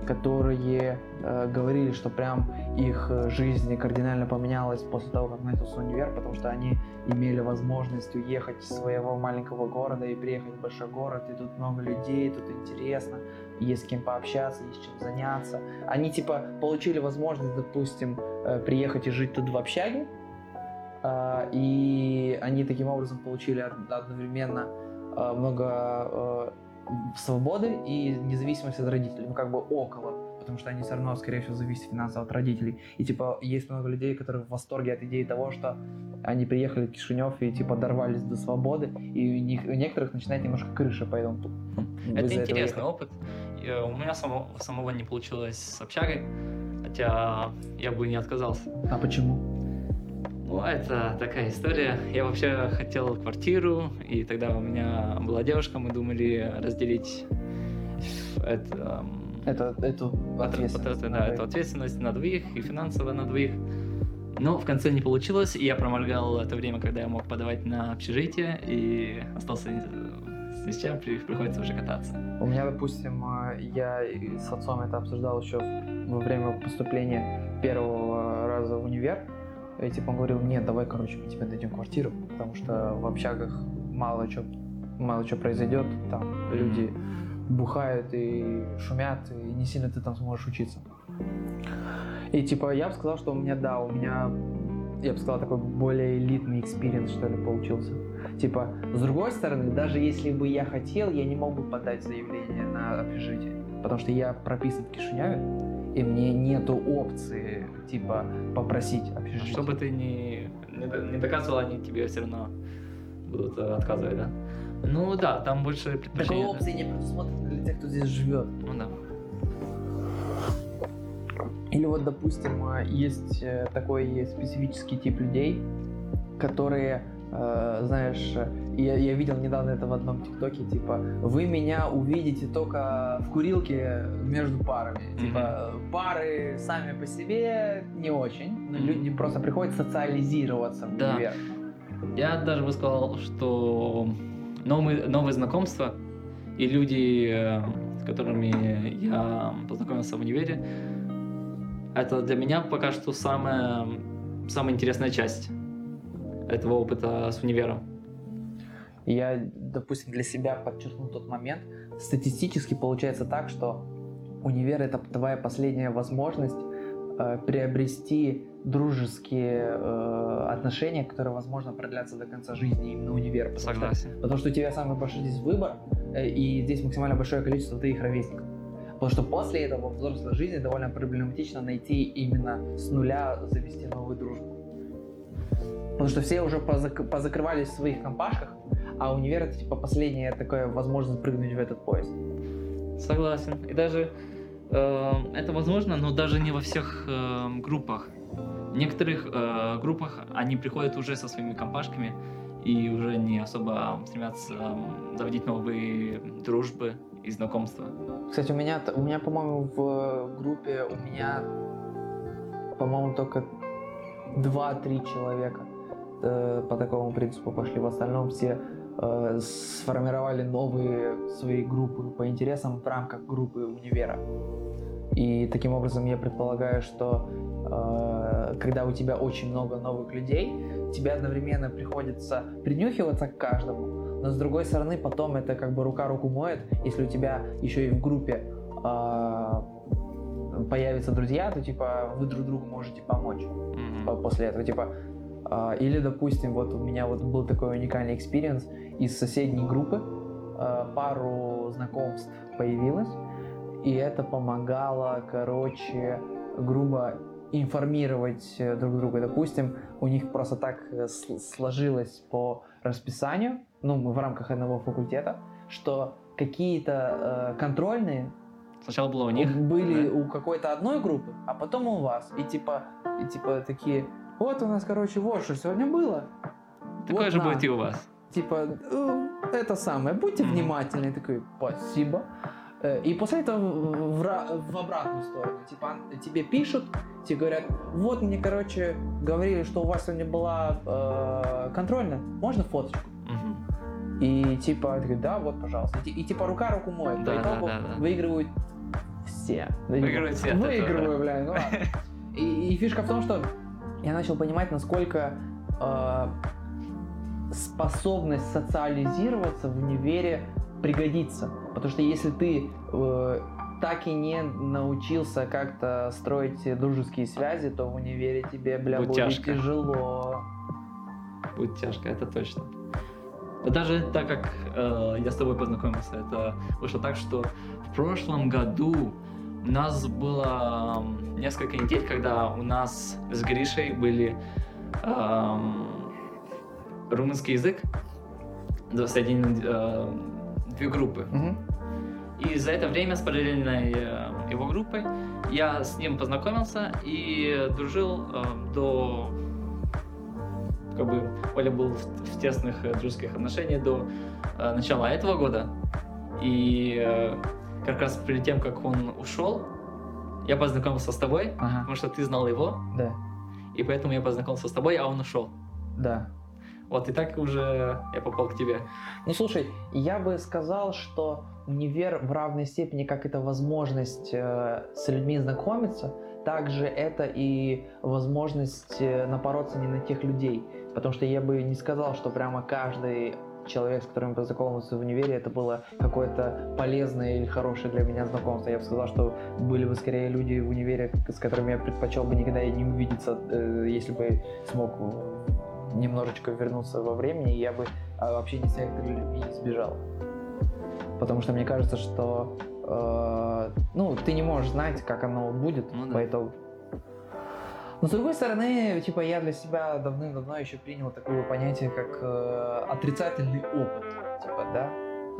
которые э, говорили, что прям их э, жизнь кардинально поменялась после того, как начался универ, потому что они имели возможность уехать из своего маленького города и приехать в большой город, и тут много людей, тут интересно, есть с кем пообщаться, есть чем заняться. Они типа получили возможность, допустим, э, приехать и жить тут в общаге, а, и они таким образом получили од- одновременно э, много э, свободы и независимости от родителей, ну как бы около, потому что они все равно, скорее всего, зависят финансово от родителей. И типа есть много людей, которые в восторге от идеи того, что они приехали в Кишинев и типа дорвались до свободы, и у, них, у некоторых начинает немножко крыша по этому. Это интересный опыт. Э, У меня самого, самого не получилось с общагой, хотя я бы не отказался. А почему? Ну, это такая история. Я вообще хотел квартиру, и тогда у меня была девушка, мы думали разделить это, м, Это, эту ответственность. это, на да, эту ответственность на двоих и финансово на двоих. Но в конце не получилось, и я проморгал это время, когда я мог подавать на общежитие, и остался э, с чем, при- приходится уже кататься. У меня, допустим, э, я с отцом это обсуждал еще во время поступления первого раза в универ. И типа он говорил, нет, давай, короче, мы тебе дадим квартиру, потому что в общагах мало что мало что произойдет, там люди бухают и шумят, и не сильно ты там сможешь учиться. И типа я бы сказал, что у меня, да, у меня, я бы сказал, такой более элитный experience, что ли, получился. Типа, с другой стороны, даже если бы я хотел, я не мог бы подать заявление на общежитие, потому что я прописан в Кишиневе, и мне нету опции, типа, попросить общежитие. Что бы ты не не доказывал, они тебе все равно будут э, отказывать, да? Ну да, там больше Такой предпочтения. опции не предусмотрено для тех, кто здесь живет. Ну да. Или вот, допустим, э, есть э, такой специфический тип людей, которые, э, знаешь, э, я, я видел недавно это в одном ТикТоке, типа, вы меня увидите только в курилке между парами. Типа, пары сами по себе не очень, Мгм. люди просто приходят социализироваться в Да. универ. Я даже бы сказал, что новые, новые знакомства и люди, с которыми я познакомился в универе, это для меня пока что самая, самая интересная часть этого опыта с универом. Я, допустим, для себя подчеркнул тот момент. Статистически получается так, что универ это твоя последняя возможность э, приобрести дружеские э, отношения, которые, возможно, продлятся до конца жизни именно универ. потому что- Согласен. Потому что у тебя самый большой здесь выбор, э, и здесь максимально большое количество твоих ровесников. Потому что после этого в взрослой жизни довольно проблематично найти именно с нуля завести новую дружбу. Потому что все уже позак- позакрывались в своих компашках, а универ это типа последняя такая возможность прыгнуть в этот поезд. Согласен. И даже э, это возможно, но даже не во всех э, группах. В некоторых э, группах они приходят уже со своими компашками и уже не особо стремятся э, заводить новые дружбы и знакомства. Кстати, у меня, у меня, по-моему, в группе у меня, по-моему, только 2-3 человека э, по такому принципу пошли. В остальном все э, сформировали новые свои группы по интересам в рамках группы универа. И таким образом я предполагаю, что э, когда у тебя очень много новых людей, тебе одновременно приходится принюхиваться к каждому, но с другой стороны потом это как бы рука руку моет, если у тебя еще и в группе э, появятся друзья, то типа вы друг другу можете помочь по- после этого, типа, а, или, допустим, вот у меня вот был такой уникальный experience из соседней группы, а, пару знакомств появилось, и это помогало, короче, грубо информировать э, друг друга. Допустим, у них просто так э, сложилось по расписанию, ну, мы в рамках одного факультета, что какие-то э, контрольные Сначала было у них. были да? у какой-то одной группы, а потом у вас. И типа, и типа такие, вот у нас, короче, вот что сегодня было. Такое Вот же на». будет и у вас. Типа, «Э, это самое, будьте внимательны. Я такой, спасибо. Э, И после этого в, в ра- в обратную сторону. Типа тебе пишут, тебе говорят, вот мне, короче, говорили, что у вас сегодня была э, контрольная, можно фоточку? Мгм. И типа, ты говоришь, да, вот, пожалуйста. И, и, типа рука руку моет. Да, По да, итогу да, да. выигрывают все. Выигрывают все Выигрываю, бля, ну ладно. И, и фишка в том, что я начал понимать, насколько э, способность социализироваться в универе пригодится. Потому что если ты э, так и не научился как-то строить дружеские связи, то в универе тебе, бля, Будет будет тяжко. тяжело. Будет тяжко, это точно. Даже так как э, я с тобой познакомился, это вышло так, что в прошлом году у нас было несколько недель, когда у нас с Гришей были эм, румынский язык, соединены э, две группы. Мгм. И за это время с параллельной э, его группой я с ним познакомился и дружил э, до... Как бы Оля был в, в тесных э, дружеских отношениях до э, начала этого года. И э, как раз перед тем, как он ушел, я познакомился с тобой, Ага, потому что ты знал его, да, и поэтому я познакомился с тобой, а он ушел. да. Вот, и так уже я попал к тебе. Ну слушай, я бы сказал, что универ в равной степени, как это возможность э, с людьми знакомиться, также это и возможность э, напороться не на тех людей. Потому что я бы не сказал, что прямо каждый человек, с которым я познакомился в универе, это было какое-то полезное или хорошее для меня знакомство. Я бы сказал, что были бы скорее люди в универе, с которыми я предпочел бы никогда и не увидеться, э, если бы смог немножечко вернуться во времени, я бы а, общение с некоторыми людьми избежал. Потому что мне кажется, что э, ну, ты не можешь знать, как оно будет Ну да. по итогу. Но с другой стороны, типа, я для себя давным-давно еще принял такое понятие, как э, отрицательный опыт. Типа, да?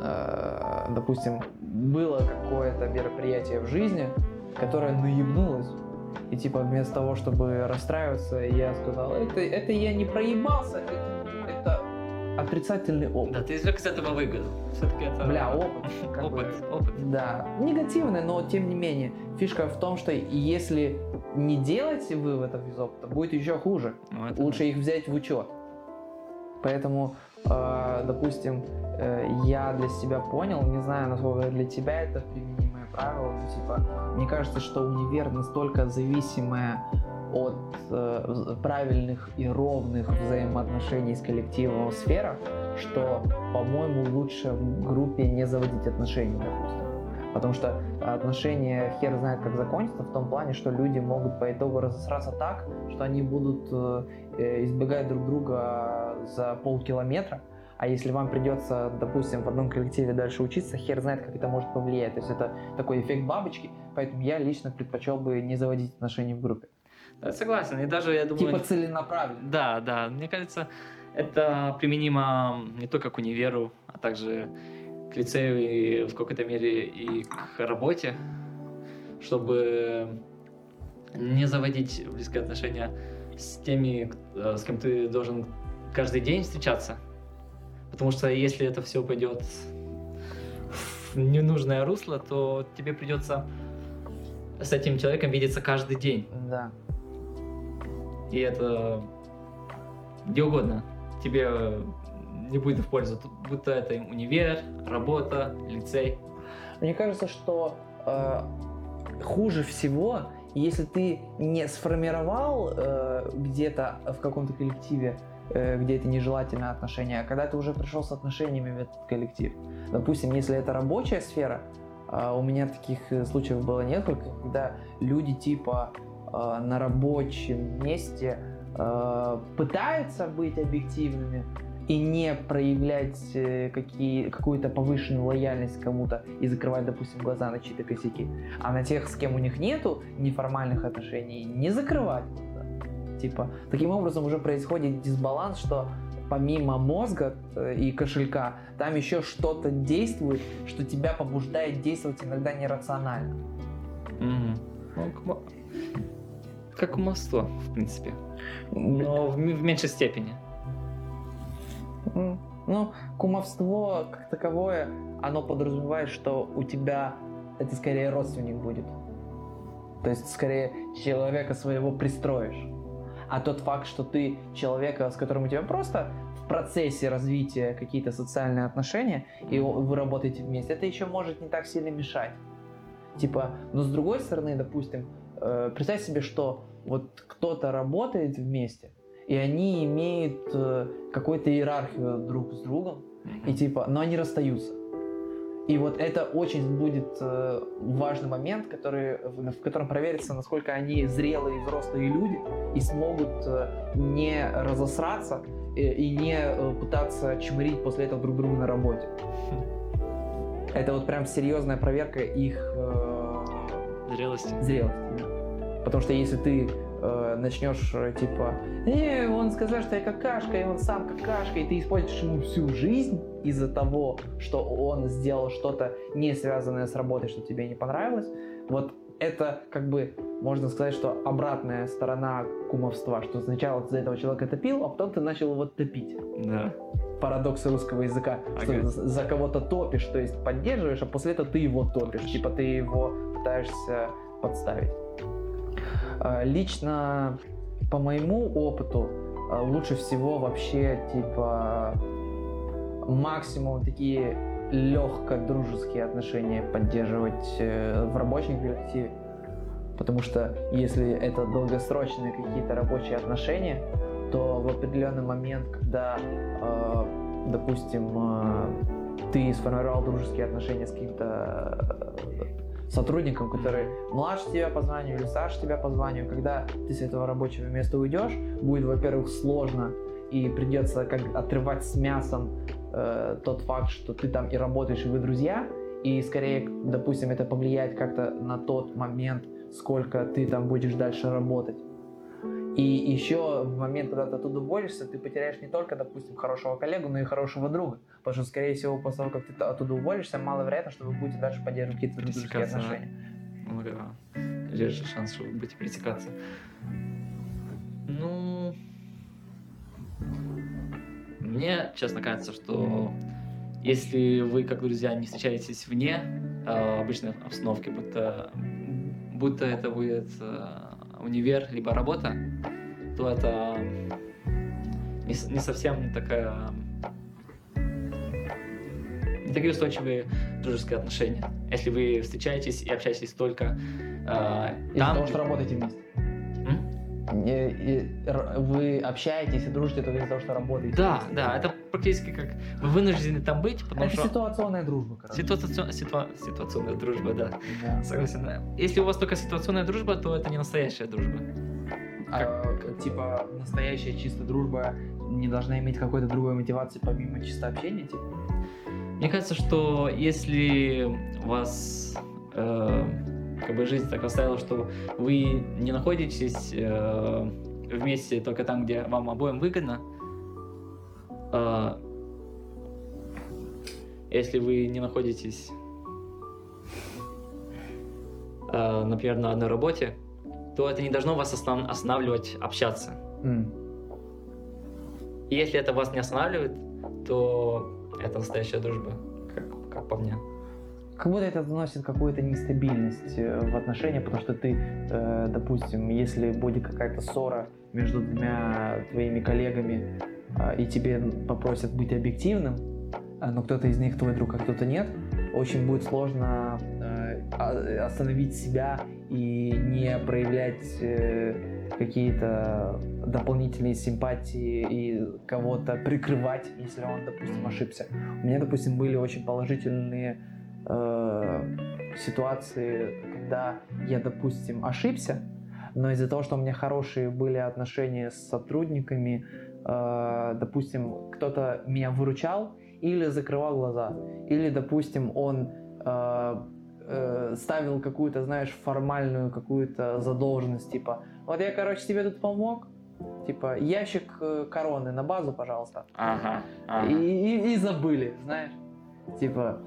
Э, допустим, было какое-то мероприятие в жизни, которое наебнулось. И типа вместо того, чтобы расстраиваться, я сказал, это, это я не проебался, это, это отрицательный опыт. Да, ты извлек из этого выгоду. Все-таки это... Бля, опыт. как бы. Опыт, опыт. Да, негативный, но тем не менее. Фишка в том, что если не делать выводов из опыта, будет еще хуже. Ну, Лучше их взять в учет. Поэтому, э, допустим, э, я для себя понял, не знаю, насколько для тебя это применимое правило, но типа, мне кажется, что универ настолько зависимая от э, правильных и ровных взаимоотношений с коллективом сфера, что, по-моему, лучше в группе не заводить отношения, допустим. Потому что отношения хер знает как закончатся в том плане, что люди могут по итогу разосраться так, что они будут э, э, избегать друг друга за полкилометра, а если вам придется, допустим, в одном коллективе дальше учиться, хер знает, как это может повлиять. То есть это такой эффект бабочки, поэтому я лично предпочел бы не заводить отношения в группе. Да, согласен. И даже, я думаю... Типа целенаправленно. Да, да. Мне кажется, это применимо не только к универу, а также к лицею и в какой-то мере и к работе, чтобы не заводить близкие отношения с теми, э, с кем ты должен каждый день встречаться. Потому что если это все пойдет в ненужное русло, то тебе придется с этим человеком видеться каждый день. Да. И это где угодно. Тебе не будет в пользу. Будто это универ, работа, лицей. Мне кажется, что э, хуже всего, если ты не сформировал э, где-то в каком-то коллективе, э, где это нежелательное отношение, а когда ты уже пришел с отношениями в этот коллектив. Допустим, если это рабочая сфера, э, у меня таких э, случаев было несколько, когда люди типа э, на рабочем месте э, пытаются быть объективными, и не проявлять э, какие, какую-то повышенную лояльность кому-то и закрывать, допустим, глаза на чьи-то косяки. А на тех, с кем у них нету неформальных отношений, не закрывать. Типа, таким образом уже происходит дисбаланс, что помимо мозга э, и кошелька, там еще что-то действует, что тебя побуждает действовать иногда нерационально. Мгм. Ну, Как кумовство, в принципе. Но в, м- в меньшей степени. Ну, кумовство как таковое, оно подразумевает, что у тебя это скорее родственник будет. То есть скорее человека своего пристроишь. А тот факт, что ты человека, с которым у тебя просто в процессе развития какие-то социальные отношения, и вы работаете вместе, это еще может не так сильно мешать. Типа, но с другой стороны, допустим, э, представь себе, что вот кто-то работает вместе, и они имеют э, какую-то иерархию друг с другом, и типа, но они расстаются. И вот это очень будет э, важный момент, который, в, в котором проверится, насколько они зрелые взрослые люди и смогут э, не разосраться и, э, и не э, пытаться чмырить после этого друг друга на работе. Это вот прям серьезная проверка их э, зрелости. Зрелости, да. Потому что если ты э, начнешь э, типа, э, он сказал, что я какашка, и он сам какашка, и ты испортишь ему всю жизнь из-за того, что он сделал что-то не связанное с работой, что тебе не понравилось, вот это как бы можно сказать, что обратная сторона кумовства, что сначала ты за этого человека топил, а потом ты начал его топить. Да. Парадоксы русского языка, ага. что за кого-то топишь, то есть поддерживаешь, а после этого ты его топишь, типа ты его пытаешься подставить. А, лично по моему опыту а, лучше всего вообще типа максимум такие легко дружеские отношения поддерживать э, в рабочем коллективе. Потому что если это долгосрочные какие-то рабочие отношения, то в определенный момент, когда, э, допустим, ты сформировал дружеские отношения с каким-то сотрудникам, которые младше тебя по званию или старше тебя по званию, когда ты с этого рабочего места уйдешь, будет, во-первых, сложно и придется как отрывать с мясом э, тот факт, что ты там и работаешь, и вы друзья, и скорее, допустим, это повлияет как-то на тот момент, сколько ты там будешь дальше работать. И еще в момент, когда ты оттуда уволишься, ты потеряешь не только, допустим, хорошего коллегу, но и хорошего друга. Потому что, скорее всего, после того, как ты оттуда уволишься, маловероятно, что вы будете дальше поддерживать какие-то дружеские отношения. Ну да. Реже шанс, что вы будете пересекаться. Ну... Мне, честно кажется, что если вы, как друзья, не встречаетесь вне э, обычной обстановки, будто, будто это будет э, универ, либо работа, то это не, не совсем такая не такие устойчивые дружеские отношения. Если вы встречаетесь и общаетесь только э, там... Того, что работаете вместе. Вы общаетесь и дружите только из-за того, что работаете. Да, да, это практически как вы вынуждены там быть, потому это что... ситуационная дружба, короче. Ситуацион... Ситуа... Ситуационная дружба, да. да. Согласен. Если у вас только ситуационная дружба, то это не настоящая дружба. А, как... Типа настоящая чистая дружба не должна иметь какой-то другой мотивации помимо чисто общения, типа? Мне кажется, что если вас э, как бы жизнь так оставила, что вы не находитесь э, вместе только там, где вам обоим выгодно, э, если вы не находитесь, э, например, на одной работе, то это не должно вас останов- останавливать общаться. Mm. И если это вас не останавливает, то это настоящая дружба, как, как по мне. Как будто это вносит какую-то нестабильность э, в отношения, потому что ты, э, допустим, если будет какая-то ссора между двумя твоими коллегами, э, и тебе попросят быть объективным, но кто-то из них твой друг, а кто-то нет, очень будет сложно остановить себя и не проявлять какие-то дополнительные симпатии и кого-то прикрывать, если он, допустим, ошибся. У меня, допустим, были очень положительные э, ситуации, когда я, допустим, ошибся, но из-за того, что у меня хорошие были отношения с сотрудниками, э, допустим, кто-то меня выручал или закрывал глаза, или, допустим, он э, э, ставил какую-то, знаешь, формальную какую-то задолженность, типа, вот я, короче, тебе тут помог, типа, ящик э, короны на базу, пожалуйста. Ага. ага. И, и, и забыли, знаешь. Типа,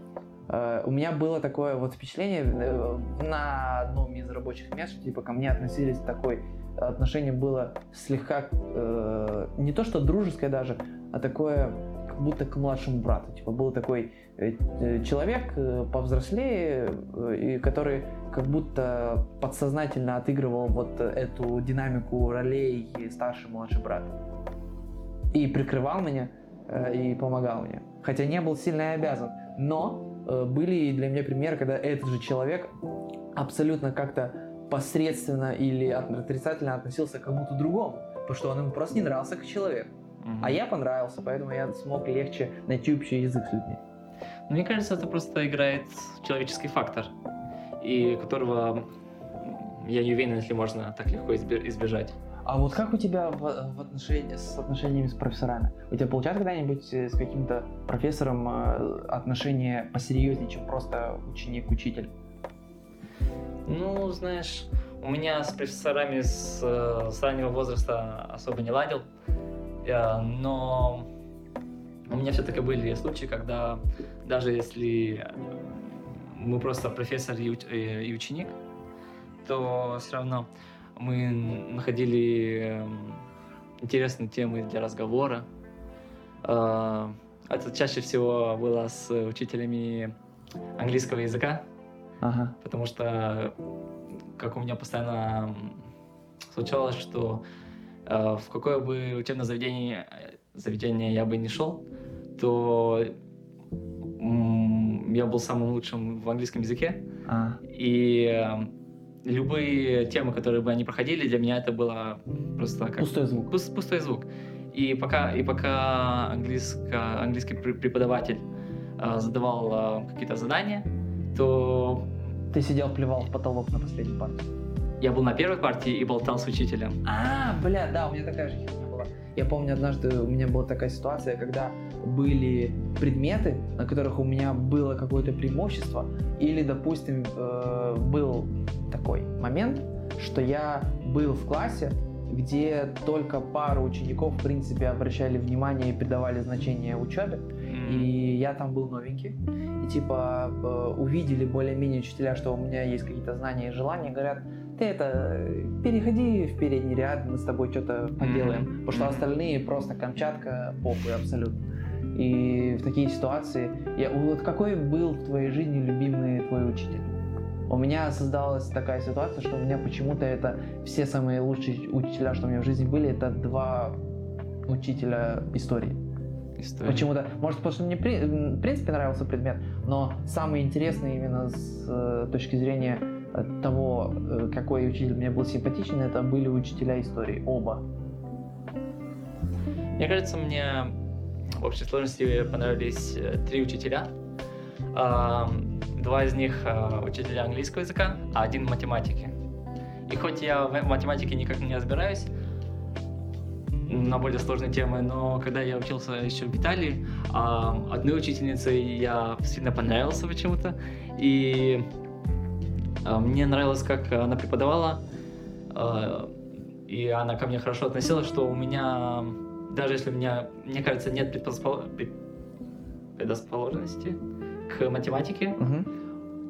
у меня было такое вот впечатление э, на одном из рабочих мест, типа, ко мне относились такой, отношение было слегка, э, не то что дружеское даже, а такое как будто к младшему брату. Типа был такой э, э, человек э, повзрослее, э, и который как будто подсознательно отыгрывал вот эту динамику ролей старший младший брат. И прикрывал меня, э, и помогал мне. Хотя не был сильно обязан. Но э, были для меня примеры, когда этот же человек абсолютно как-то посредственно или отрицательно относился к кому-то другому, потому что он ему просто не нравился как человек. Мгм. А я понравился, поэтому я смог легче найти общий язык с людьми. Мне кажется, это просто играет человеческий фактор, и которого, я не уверен, если можно так легко избе- избежать. А вот как у тебя в, в отношении, с отношениями с профессорами? У тебя получается когда-нибудь э, с каким-то профессором э, отношения посерьезнее, чем просто ученик-учитель? Ну, знаешь, у меня с профессорами с, э, с раннего возраста особо не ладил, но у меня все-таки были случаи, когда даже если мы просто профессор и, и ученик, то все равно мы находили эм, интересные темы для разговора. Э, Это чаще всего было с учителями английского языка, Ага. потому что, как у меня постоянно случалось, что э, в какое бы учебное заведение, э, заведение я бы не шел, то я был самым лучшим в английском языке, А. и э, любые темы, которые бы они проходили, для меня это было просто как Пустой звук. пус- пустой звук. И пока, и пока английско, английский пр- преподаватель э, задавал э, какие-то задания, то Ты сидел, плевал в потолок на последней парте. я был на первой партии и болтал с учителем. А, бля, да, у меня такая же херня. Я помню, однажды у меня была такая ситуация, когда были предметы, на которых у меня было какое-то преимущество, или, допустим, э, был такой момент, что я был в классе, где только пару учеников, в принципе, обращали внимание и придавали значение учебе, и я там был новенький. И типа э, увидели более-менее учителя, что у меня есть какие-то знания и желания, говорят, ты это, переходи в передний ряд, мы с тобой что-то поделаем. Мгм. Потому что остальные просто Камчатка, похуй абсолютно. И в такие ситуации... Я, вот какой был в твоей жизни любимый твой учитель? У меня создалась такая ситуация, что у меня почему-то это все самые лучшие учителя, что у меня в жизни были, это два учителя истории. История. Почему-то, может, потому что мне при- в принципе нравился предмет, но самый интересный именно с э, точки зрения э, того, э, какой учитель мне был симпатичен, это были учителя истории, оба. Мне кажется, мне в общей сложности понравились э, три учителя. Два из них э, учителя английского языка, а один математики. И хоть я в математике никак не разбираюсь на более сложные темы, но когда я учился еще в Италии, одной учительнице я сильно понравился почему-то. И мне нравилось, как она преподавала, а, и она ко мне хорошо относилась, что у меня, даже если у меня, мне кажется, нет предрасположенности к математике,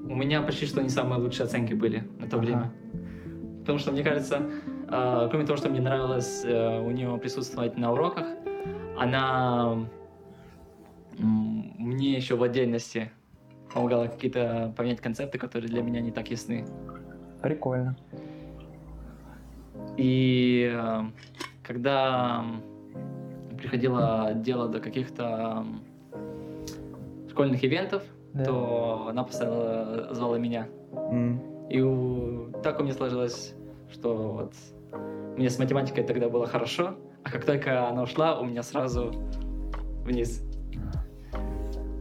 у меня почти что не самые лучшие оценки были на то Ага. время. Потому что, мне кажется, э, кроме того, что мне нравилось э, у нее присутствовать на уроках, она мне еще в отдельности помогала какие-то понять концепты, которые для меня не так ясны. Прикольно. И э, когда приходило дело до каких-то школьных ивентов, Да. то она постоянно звала меня. М. И у- так у меня сложилось, что вот мне с математикой тогда было хорошо, а как только она ушла, у меня сразу вниз.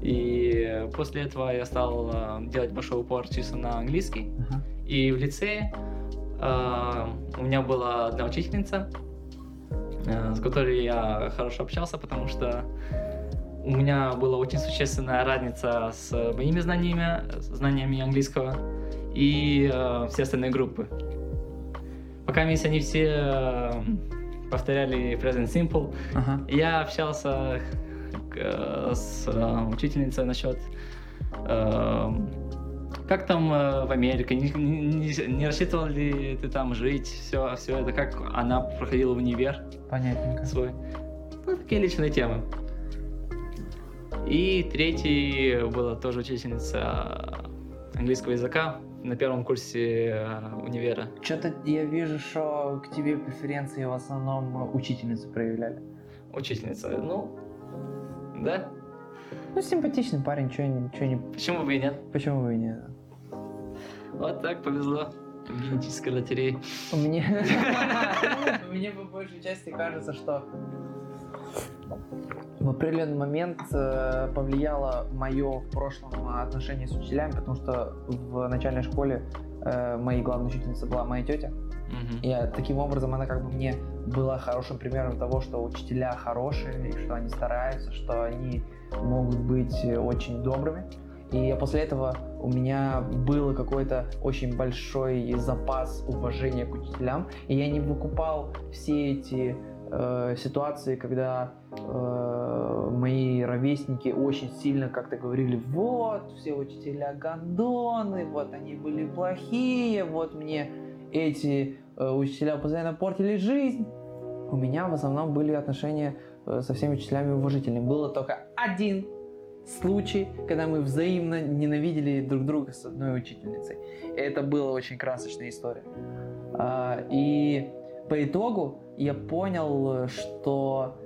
И после этого я стал э, делать большой упор чисто на английский. Ага. И в лицее э, у меня была одна учительница, э, с которой я хорошо общался, потому что у меня была очень существенная разница с моими знаниями, знаниями английского и э, все остальные группы. Пока вместе они все э, повторяли present simple, Ага. я общался с э, учительницей насчет э, как там э, в Америке, не, не- не рассчитывал ли ты там жить, все, все это, как она проходила в универ Понятненько. свой. Ну, такие личные темы. И третий была тоже учительница английского языка на первом курсе э, универа. Что-то я вижу, что к тебе преференции в основном учительницы проявляли. Учительница, ну, да. Ну, симпатичный парень, что не... Почему бы и нет? Почему бы и нет? Вот так повезло. Генетическая лотерея. Мне... Мне по большей части кажется, что в определенный момент э, повлияло мое в прошлом отношение с учителями, потому что в начальной школе э, моей главной учительницей была моя тетя. И э, таким образом она как бы мне была хорошим примером того, что учителя хорошие, и что они стараются, что они могут быть э, очень добрыми. И после этого у меня был какой-то очень большой запас уважения к учителям, и я не выкупал все эти э, ситуации, когда э, мои ровесники очень сильно как-то говорили, вот, все учителя гондоны, вот они были плохие, вот мне эти учителя постоянно портили жизнь. У меня в основном были отношения э, со всеми учителями уважительные. Было только один случай, когда мы взаимно ненавидели друг друга с одной учительницей. Это была очень красочная история. А, И по итогу я понял, что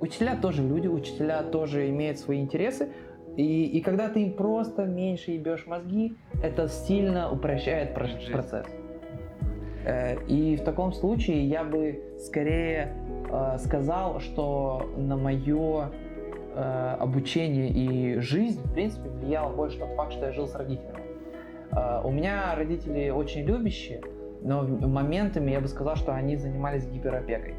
учителя тоже люди, учителя тоже имеют свои интересы. И, и когда ты им просто меньше ебешь мозги, это сильно упрощает процесс. Э, И в таком случае я бы скорее э, сказал, что на мое э, обучение и жизнь, в принципе, влиял больше тот факт, что я жил с родителями. У меня родители очень любящие, но моментами я бы сказал, что они занимались гиперопекой.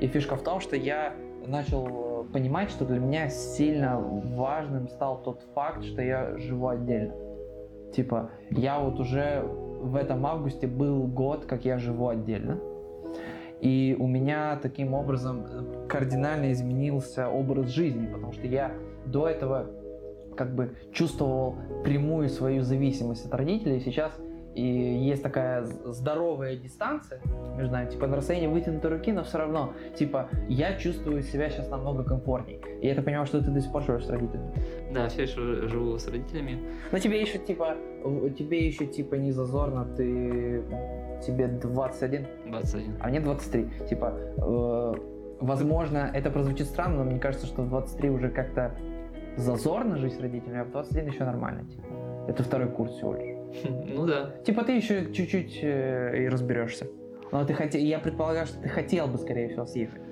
И фишка в том, что я начал понимать, что для меня сильно важным стал тот факт, что я живу отдельно. Типа, я вот уже в этом августе был год, как я живу отдельно. И у меня таким образом э, кардинально изменился образ жизни, потому что я до этого как бы чувствовал прямую свою зависимость от родителей. Сейчас и есть такая здоровая дистанция между нами, типа на расстоянии вытянутой руки, но все равно, типа, я чувствую себя сейчас намного комфортней. И я так понимаю, что ты до сих пор живешь с родителями. Да, все еще живу с родителями. Но тебе еще типа, тебе еще типа не зазорно, ты тебе 21, 21. а мне 23. Типа, э, возможно, это прозвучит странно, но мне кажется, что в 23 уже как-то зазорно жить с родителями, а в 21 еще нормально. Типа. Это второй курс всего лишь. Ну да. Типа ты еще чуть-чуть э, и разберешься. Но ты хотел, я предполагаю, что ты хотел бы, скорее всего, съехать.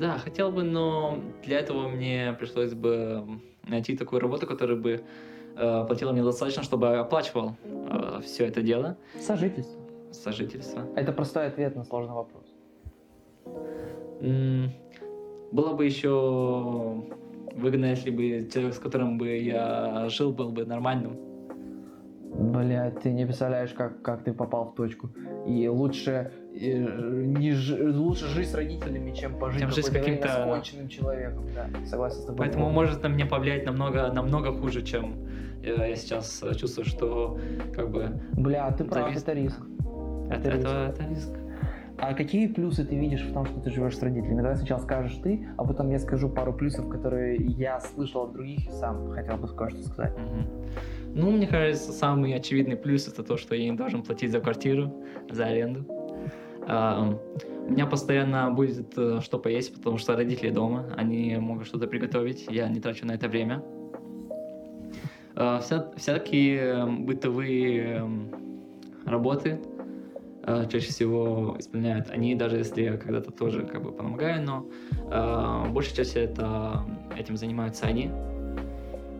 Да, хотел бы, но для этого мне пришлось бы найти такую работу, которая бы э, платила мне достаточно, чтобы оплачивал все это дело, Сожительство. сожительство. Это простой ответ на сложный вопрос. М, Было бы еще выгодно, если бы человек, с которым бы я жил, был бы нормальным. Блядь, ты не представляешь, как, как ты попал в точку. И лучше, э, не ж- лучше жить с родителями, чем пожить Чем жить с каким-то- с конченным человеком. Да, согласен с тобой. Поэтому может на меня повлиять намного, намного хуже, чем э, я сейчас э, чувствую, что как бы Бля, ты прав, Завис- это риск. это, риск. это, это риск. А какие плюсы ты видишь в том, что ты живешь с родителями? Давай сначала скажешь ты, а потом я скажу пару плюсов, которые я слышал от других и сам хотел бы кое-что сказать. Мгм. Ну, мне кажется, самый очевидный плюс это то, что я не должен платить за квартиру, за аренду. А, у меня постоянно будет э, что поесть, потому что родители дома, они могут что-то приготовить, я не трачу на это время. А, вся- всякие э, бытовые эм, работы э, чаще всего исполняют они, даже если я когда-то тоже как бы помогаю, но большей части это этим занимаются они.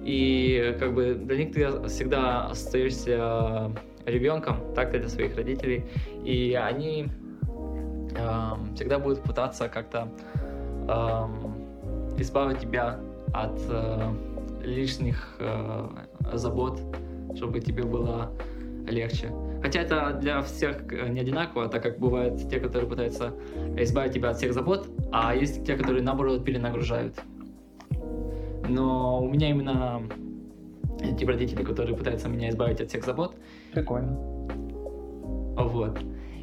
И как бы для них ты всегда остаешься ребенком, так для своих родителей. И они эм, всегда будут пытаться как-то эм, избавить тебя от э, лишних э, забот, чтобы тебе было легче. Хотя это для всех э, не одинаково, так как бывают те, которые пытаются избавить тебя от всех забот, а есть те, которые наоборот перенагружают. Но у меня именно эти родители, которые пытаются меня избавить от всех забот, Прикольно. вот.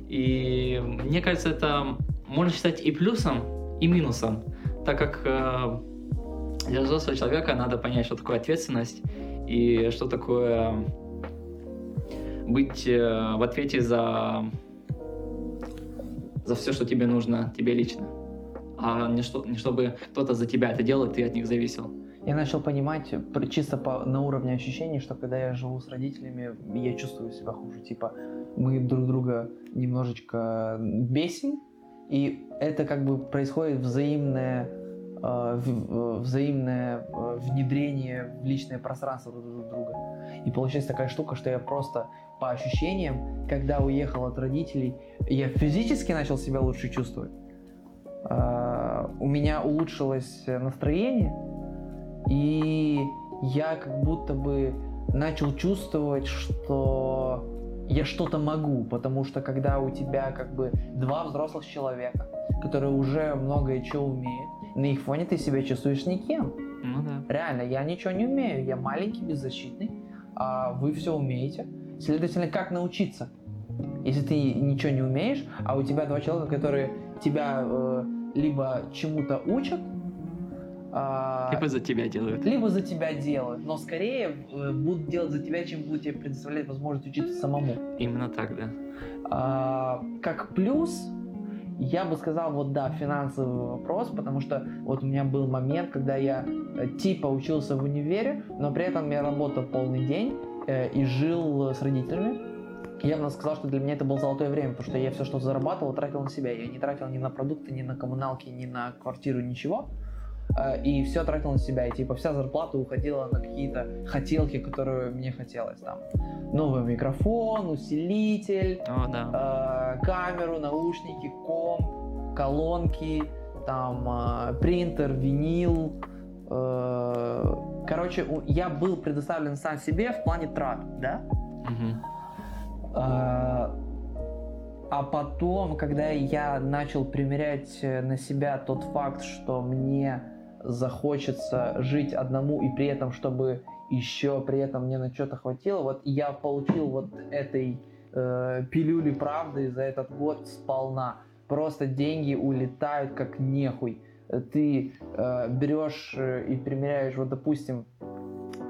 И мне кажется, это можно считать и плюсом, и минусом, так как э, Для взрослого человека надо понять, что такое ответственность и что такое быть э, в ответе за, за все, что тебе нужно, тебе лично. А не, что, не чтобы кто-то за тебя это делал, и ты от них зависел. Я начал понимать пр- чисто по, на уровне ощущений, что когда я живу с родителями, я чувствую себя хуже. Типа мы друг друга немножечко бесим, и это как бы происходит взаимное, э, э, взаимное э, внедрение в личное пространство друг друга. И получается такая штука, что я просто по ощущениям, когда уехал от родителей, я физически начал себя лучше чувствовать. А, У меня улучшилось настроение, и я как будто бы начал чувствовать, что я что-то могу, потому что когда у тебя как бы два взрослых человека, которые уже многое чего умеют, на их фоне ты себя чувствуешь никем. Ну да. Реально, я ничего не умею, я маленький, беззащитный, а вы все умеете. Следовательно, как научиться? Если ты ничего не умеешь, а у тебя два человека, которые тебя э, либо чему-то учат, а, Либо за тебя делают. либо за тебя делают, но скорее э, будут делать за тебя, чем будут тебе предоставлять возможность учиться самому. Именно так, да. А, как плюс, я бы сказал, вот да, финансовый вопрос, потому что вот у меня был момент, когда я э, типа учился в универе, но при этом я работал полный день э, и жил с родителями. Я бы сказал, что для меня это было золотое время, потому что я все, что зарабатывал, тратил на себя. Я не тратил ни на продукты, ни на коммуналки, ни на квартиру, ничего. Э, И все тратил на себя. И типа вся зарплата уходила на какие-то хотелки, которые мне хотелось. Там новый микрофон, усилитель, О, да. э, камеру, наушники, комп, колонки, там э, принтер, винил. э, Короче, я был предоставлен сам себе в плане трат, да? Мгм. А а потом, когда я начал примерять э, на себя тот факт, что мне захочется жить одному и при этом, чтобы еще при этом мне на что-то хватило, вот я получил вот этой э, пилюли правды за этот год сполна. Просто деньги улетают как нехуй. Ты э, берешь э, и примеряешь, вот допустим,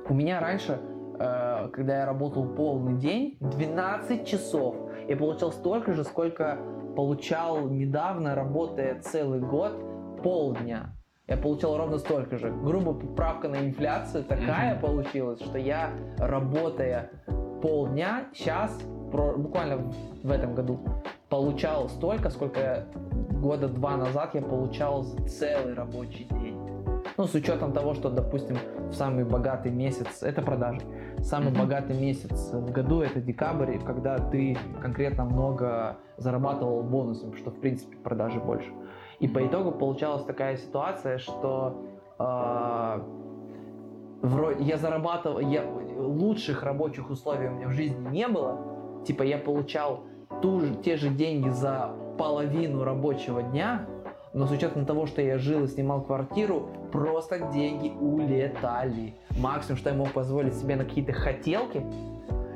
у меня раньше э, когда я работал полный день, 12 часов, я получал столько же, сколько получал недавно, работая целый год, полдня. Я получал ровно столько же. Грубо поправка на инфляцию такая Мгм. получилась, что я, работая полдня, сейчас, буквально в- в этом году, получал столько, сколько года два назад я получал за целый рабочий день. Ну, с учетом того, что, допустим, в самый богатый месяц, это продажи, самый Мгм. богатый месяц в году это декабрь, когда ты конкретно много зарабатывал бонусом, что, в принципе, продажи больше. И по итогу получалась такая ситуация, что а, вро- я зарабатывал, я, лучших рабочих условий у меня в жизни не было. Типа я получал ту же, те же деньги за половину рабочего дня, но с учетом того, что я жил и снимал квартиру, просто деньги улетали. Максимум, что я мог позволить себе на какие-то хотелки,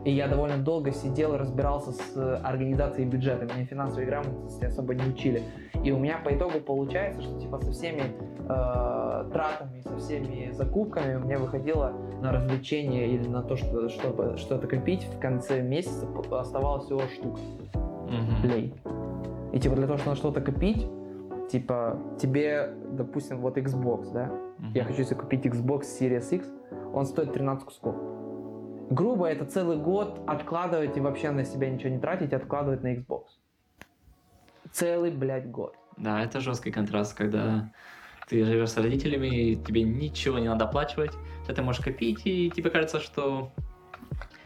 и я довольно долго сидел и разбирался с э, организацией бюджета. Меня финансовой грамотности особо не учили. И у меня по итогу получается, что типа со всеми э, тратами, со всеми закупками у меня выходило на развлечение или на то, что, чтобы что-то копить, в конце месяца оставалось всего штука Мгм. лей. И типа для того, чтобы на что-то копить, типа тебе, допустим, вот Xbox, да, я Мгм. хочу себе купить Xbox Series X, он стоит 13 кусков. Грубо это целый год откладывать и вообще на себя ничего не тратить, откладывать на Xbox. Целый, блядь, год. Да, это жесткий контраст, когда ты живешь с родителями, и тебе ничего не надо оплачивать, ты можешь копить, и тебе кажется, что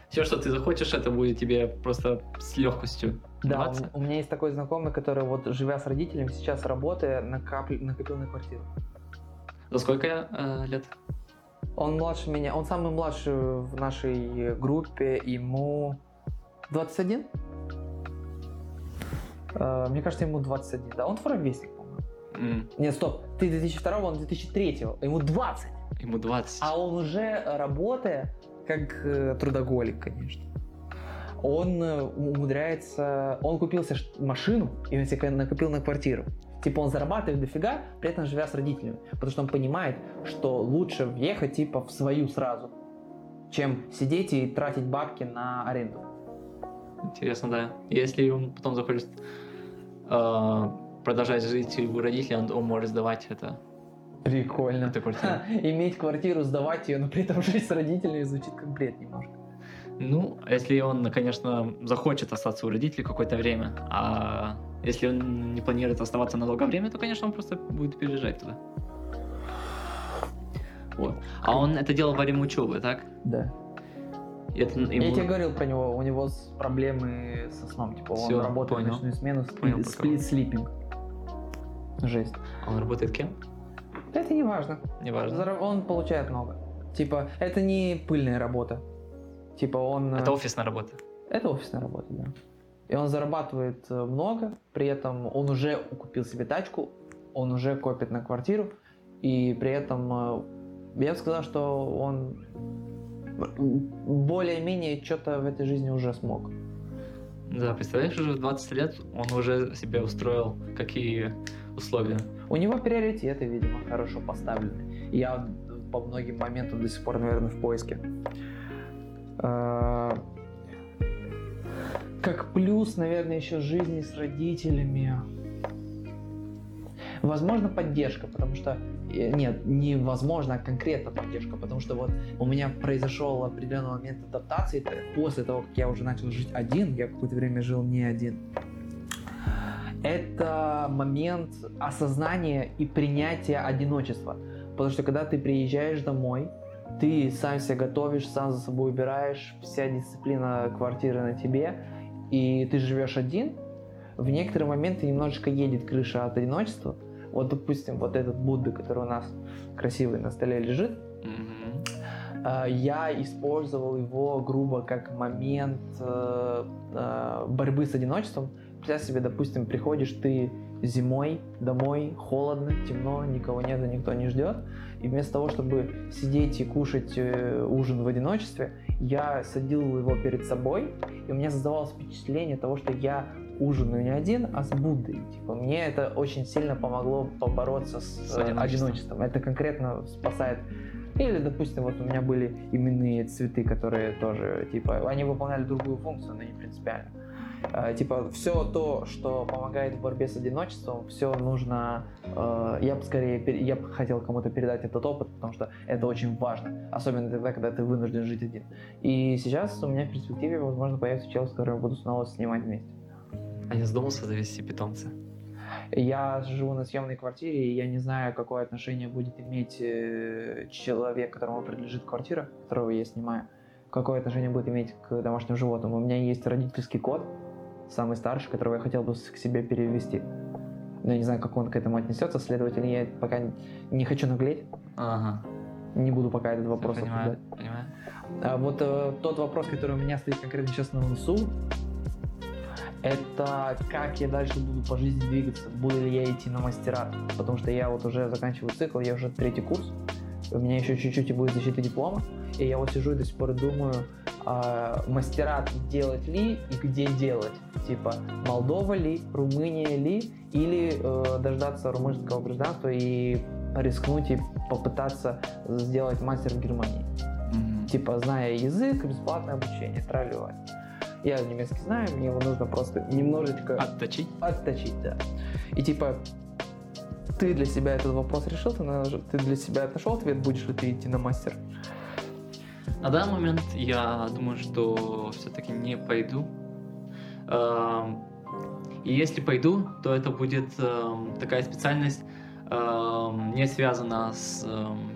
все, что ты захочешь, это будет тебе просто с легкостью Да, даваться. у, у меня есть такой знакомый, который вот живя с родителями, сейчас работая, накапли- накопил на квартиру. За сколько э, лет? Он младше меня, он самый младший в нашей группе, ему 21? Э, Мне кажется, ему 21, да, он ровесник, по-моему. М, Нет, стоп, ты 2002, он 2003, ему 20. Ему 20. А он уже работая, как э, трудоголик, конечно. Он э, умудряется, он купил себе ш- машину, и он себе накопил на квартиру. Типа он зарабатывает дофига, при этом живя с родителями. Потому что он понимает, что лучше въехать типа в свою сразу, чем сидеть и тратить бабки на аренду. Интересно, да. Если он потом захочет э, продолжать жить у родителей, он, он может сдавать это. Прикольно. эту квартиру. Ха, иметь квартиру, сдавать ее, но при этом жить с родителями звучит как бред немножко. Ну, если он, конечно, захочет остаться у родителей какое-то время, а если он не планирует оставаться на долгое время, то, конечно, он просто будет переезжать туда. Вот. А он это делал во время учебы, так? Да. Это ему- Я тебе говорил про него, у него проблемы со сном. Типа он Всё, работает понял. ночную смену, Понял, сплит, слипинг. Жесть. Он работает кем? Это не важно. Неважно. Зара- Он получает много. Типа, это не пыльная работа. Типа он... э, Это офисная работа. Это офисная работа, да. И он зарабатывает э, много, при этом он уже купил себе тачку, он уже копит на квартиру, и при этом э, я бы сказал, что он более-менее что-то в этой жизни уже смог. Да, представляешь, уже в 20 лет он уже себе устроил какие условия. У него приоритеты, видимо, хорошо поставлены. Я по многим моментам до сих пор, наверное, в поиске. Э, Как плюс, наверное, еще жизни с родителями. Возможно, поддержка, потому что... э, Нет, невозможно, а конкретно поддержка, потому что вот у меня произошел определенный момент адаптации после того, как я уже начал жить один, я какое-то время жил не один. Это момент осознания и принятия одиночества. Потому что когда ты приезжаешь домой, ты сам себя готовишь, сам за собой убираешь, вся дисциплина квартиры на тебе, и ты живешь один, в некоторые моменты немножечко едет крыша от одиночества. Вот, допустим, вот этот Будда, который у нас красивый на столе лежит, э, я использовал его грубо как момент э, э, борьбы с одиночеством. Представь себе, допустим, приходишь ты зимой домой, холодно, темно, никого нет, никто не ждет. И вместо того, чтобы сидеть и кушать э, ужин в одиночестве, я садил его перед собой, и у меня создавалось впечатление того, что я ужинаю не один, а с Буддой. Типа, мне это очень сильно помогло побороться с, С э, одиночеством. одиночеством. Это конкретно спасает или, допустим, вот у меня были именные цветы, которые тоже, типа, они выполняли другую функцию, но не принципиально. Э, Типа, все то, что помогает в борьбе с одиночеством, все нужно, э, я бы скорее, я бы хотел кому-то передать этот опыт, потому что это очень важно, особенно тогда, когда ты вынужден жить один. И сейчас у меня в перспективе, возможно, появится чел, с которым я буду снова снимать вместе. А не задумался завести питомца? Я живу на съемной квартире, и я не знаю, какое отношение будет иметь э, человек, которому принадлежит квартира, которого я снимаю, какое отношение будет иметь к домашним животным. У меня есть родительский кот, самый старший, которого я хотел бы к себе перевести. Но я не знаю, как он к этому отнесется, следовательно, я пока не хочу наглеть, Ага. не буду пока этот вопрос понимаю, обсуждать. понимаю. А вот э, тот вопрос, который у меня стоит конкретно сейчас на носу, это как я дальше буду по жизни двигаться, буду ли я идти на мастера, потому что я вот уже заканчиваю цикл, я уже третий курс, у меня еще чуть-чуть и будет защита диплома, и я вот сижу и до сих пор думаю, а, мастера делать ли и где делать, типа Молдова ли, Румыния ли, или э, дождаться румынского гражданства и рискнуть и попытаться сделать мастер в Германии Мгм. типа, зная язык, бесплатное обучение, тролливать. Я немецкий знаю, мне его нужно просто немножечко Отточить? отточить, да. И типа, ты для себя этот вопрос решил, ты, ты для себя нашел ответ, будешь ли ты идти на мастер? На данный момент я думаю, что все-таки не пойду. Эм, И если пойду, то это будет эм, такая специальность, эм, не связана с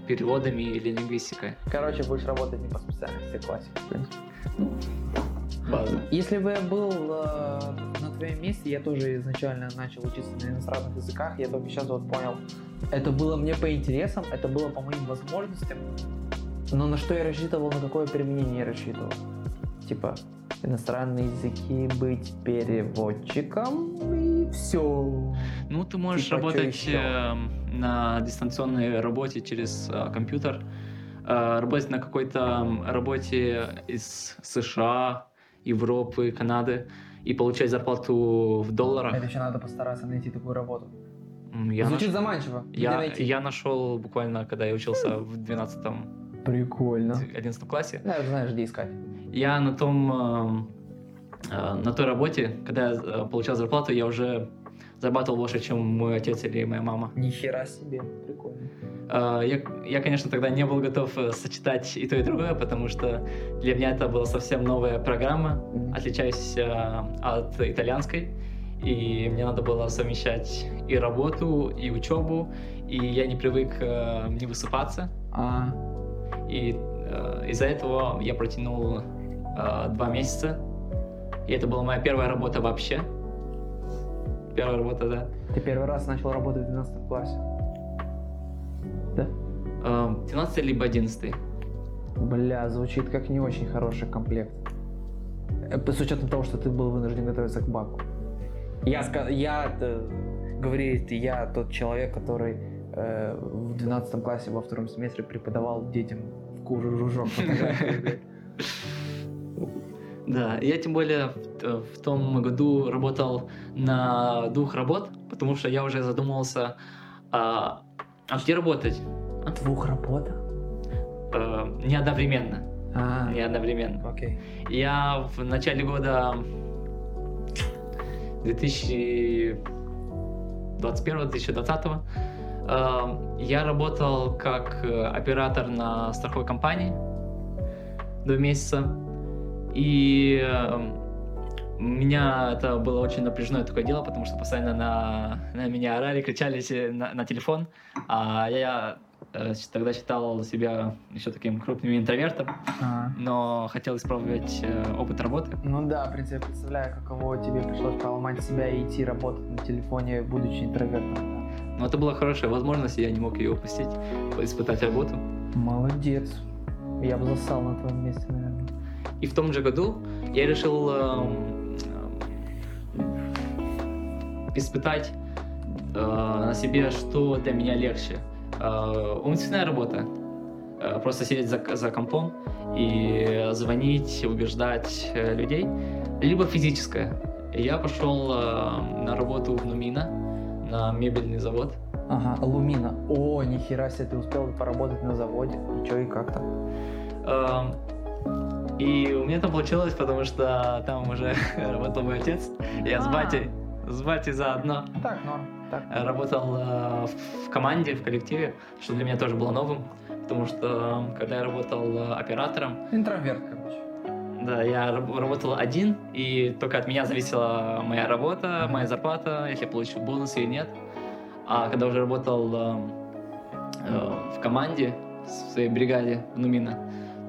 переводами или лингвистикой. Короче, будешь работать не по специальности, классика, в принципе. База. Если бы я был э, на твоем месте, я тоже изначально начал учиться на иностранных языках, я только сейчас вот понял, это было мне по интересам, это было по моим возможностям, но на что я рассчитывал, на какое применение я рассчитывал? Типа, иностранные языки, быть переводчиком и все. Ну, ты можешь Типа, работать эм, на дистанционной работе через э, компьютер, э, работать на какой-то м, работе из США, Европы, Канады и получать зарплату в долларах. Это еще надо постараться найти такую работу. Я, Звучит наш- заманчиво. Я, я нашел буквально, когда я учился в 12 Прикольно. 11 классе. Да, знаешь, где искать. Я на том, эм, э, на той работе, когда я э, получал зарплату, я уже зарабатывал больше, чем мой отец или моя мама. Ни хера себе. Прикольно. Э, Я, я, конечно, тогда не был готов э, сочетать и то, и другое, потому что для меня это была совсем новая программа, Мгм. отличающаяся от итальянской. И мне надо было совмещать и работу, и учебу, и я не привык э, не высыпаться. А, И э, из-за этого я протянул два месяца. И это была моя первая работа вообще. Первая работа, да. ты первый раз начал работать в 12 классе. Да? Э, 12 либо 11. Бля, звучит как не очень хороший комплект. Э, С учетом того, что ты был вынужден готовиться к баку. Я, я э, говорит, я тот человек, который э, в 12 классе во втором семестре преподавал детям в фотографии, блядь. Да, я тем более в, в том году работал на двух работ, потому что я уже задумывался, а, а где работать? Двух работах? Э, не одновременно. А, Не одновременно. окей. Я в начале года 2021-2020 э, я работал как э, оператор на страховой компании два месяца. И э, у меня это было очень напряженное такое дело, потому что постоянно на, на меня орали, кричали на, на телефон. А я э, тогда считал себя еще таким крупным интровертом А. но хотел испробовать э, опыт работы. Ну да, в принципе, представляю, каково тебе пришлось поломать себя и идти работать на телефоне, будучи интровертом. Но это была хорошая возможность, и я не мог ее упустить, испытать работу. Молодец. Я бы засал на твоем месте, наверное. И в том же году я решил эм, испытать э, на себе, что для меня легче. Э, умственная работа, э, просто сидеть за, за компом и звонить, убеждать э, людей, либо физическая. Я пошел э, на работу в Нумина, на мебельный завод. Ага, Лумина. О, нихера себе, ты успел поработать на заводе. И чё, и как там? Эм, И у меня там получилось, потому что там уже работал мой отец. Я с А. батей, с батей заодно Так, норм. Так. работал э, в команде, в коллективе, что для меня тоже было новым, потому что когда я работал э, оператором, Интроверт, короче. да, я раб- работал один, и только от меня зависела моя работа, моя зарплата, если я получу бонус или нет. А когда уже работал э, э, в команде, в своей бригаде в Нумина,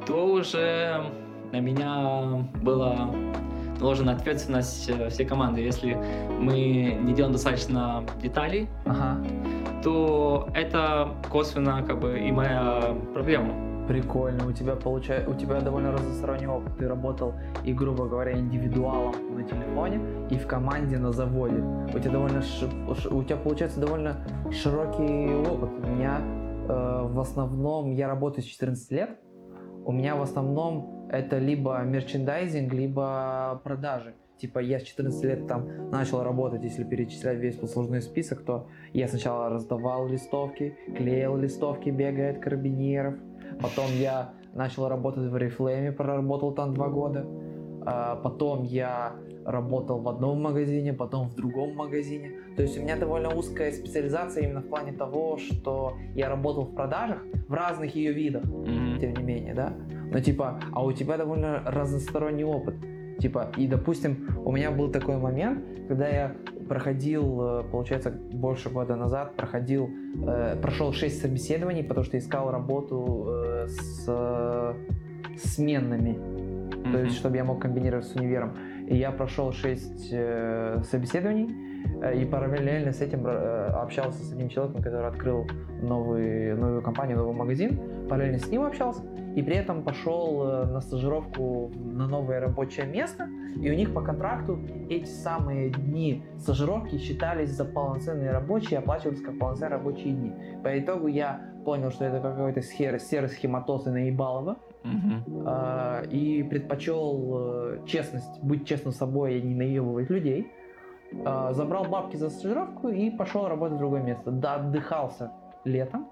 то уже на меня была наложена ответственность э, всей команды. Если мы не делаем достаточно деталей, Ага. то это косвенно как бы и моя проблема. Прикольно. У тебя получается, у тебя довольно разносторонний опыт. Ты работал и, грубо говоря, индивидуалом на телефоне и в команде на заводе. У тебя довольно, ш- у тебя получается довольно широкий опыт. У меня э, в основном я работаю с 14 лет. У меня в основном это либо мерчендайзинг, либо продажи. Типа я с 14 лет там начал работать, если перечислять весь послужной список, то я сначала раздавал листовки, клеил листовки, бегая от карабинеров. Потом я начал работать в Oriflame, проработал там два года. А, Потом я работал в одном магазине, потом в другом магазине. То есть у меня довольно узкая специализация именно в плане того, что я работал в продажах в разных ее видах Мгм. тем не менее, да? Но типа, а у тебя довольно разносторонний опыт. Типа, и допустим, у меня был такой момент, когда я проходил, э, получается, больше года назад, проходил, э, прошел 6 собеседований, потому что искал работу э, с э, сменными, то есть, чтобы я мог комбинировать с универом. И я прошел 6 собеседований, э, и параллельно с этим э, общался с одним человеком, который открыл новый, новую компанию, новый магазин. Параллельно с ним общался. И при этом пошел э, на стажировку на новое рабочее место. И у них по контракту эти самые дни стажировки считались за полноценные рабочие, оплачивались как полноценные рабочие дни. По итогу я понял, что это какой-то схер- серый схематоз и наебалово. Мгм. А, и предпочел э, честность, быть честным собой и не наебывать людей. э, забрал бабки за стажировку и пошел работать в другое место. Да, отдыхался летом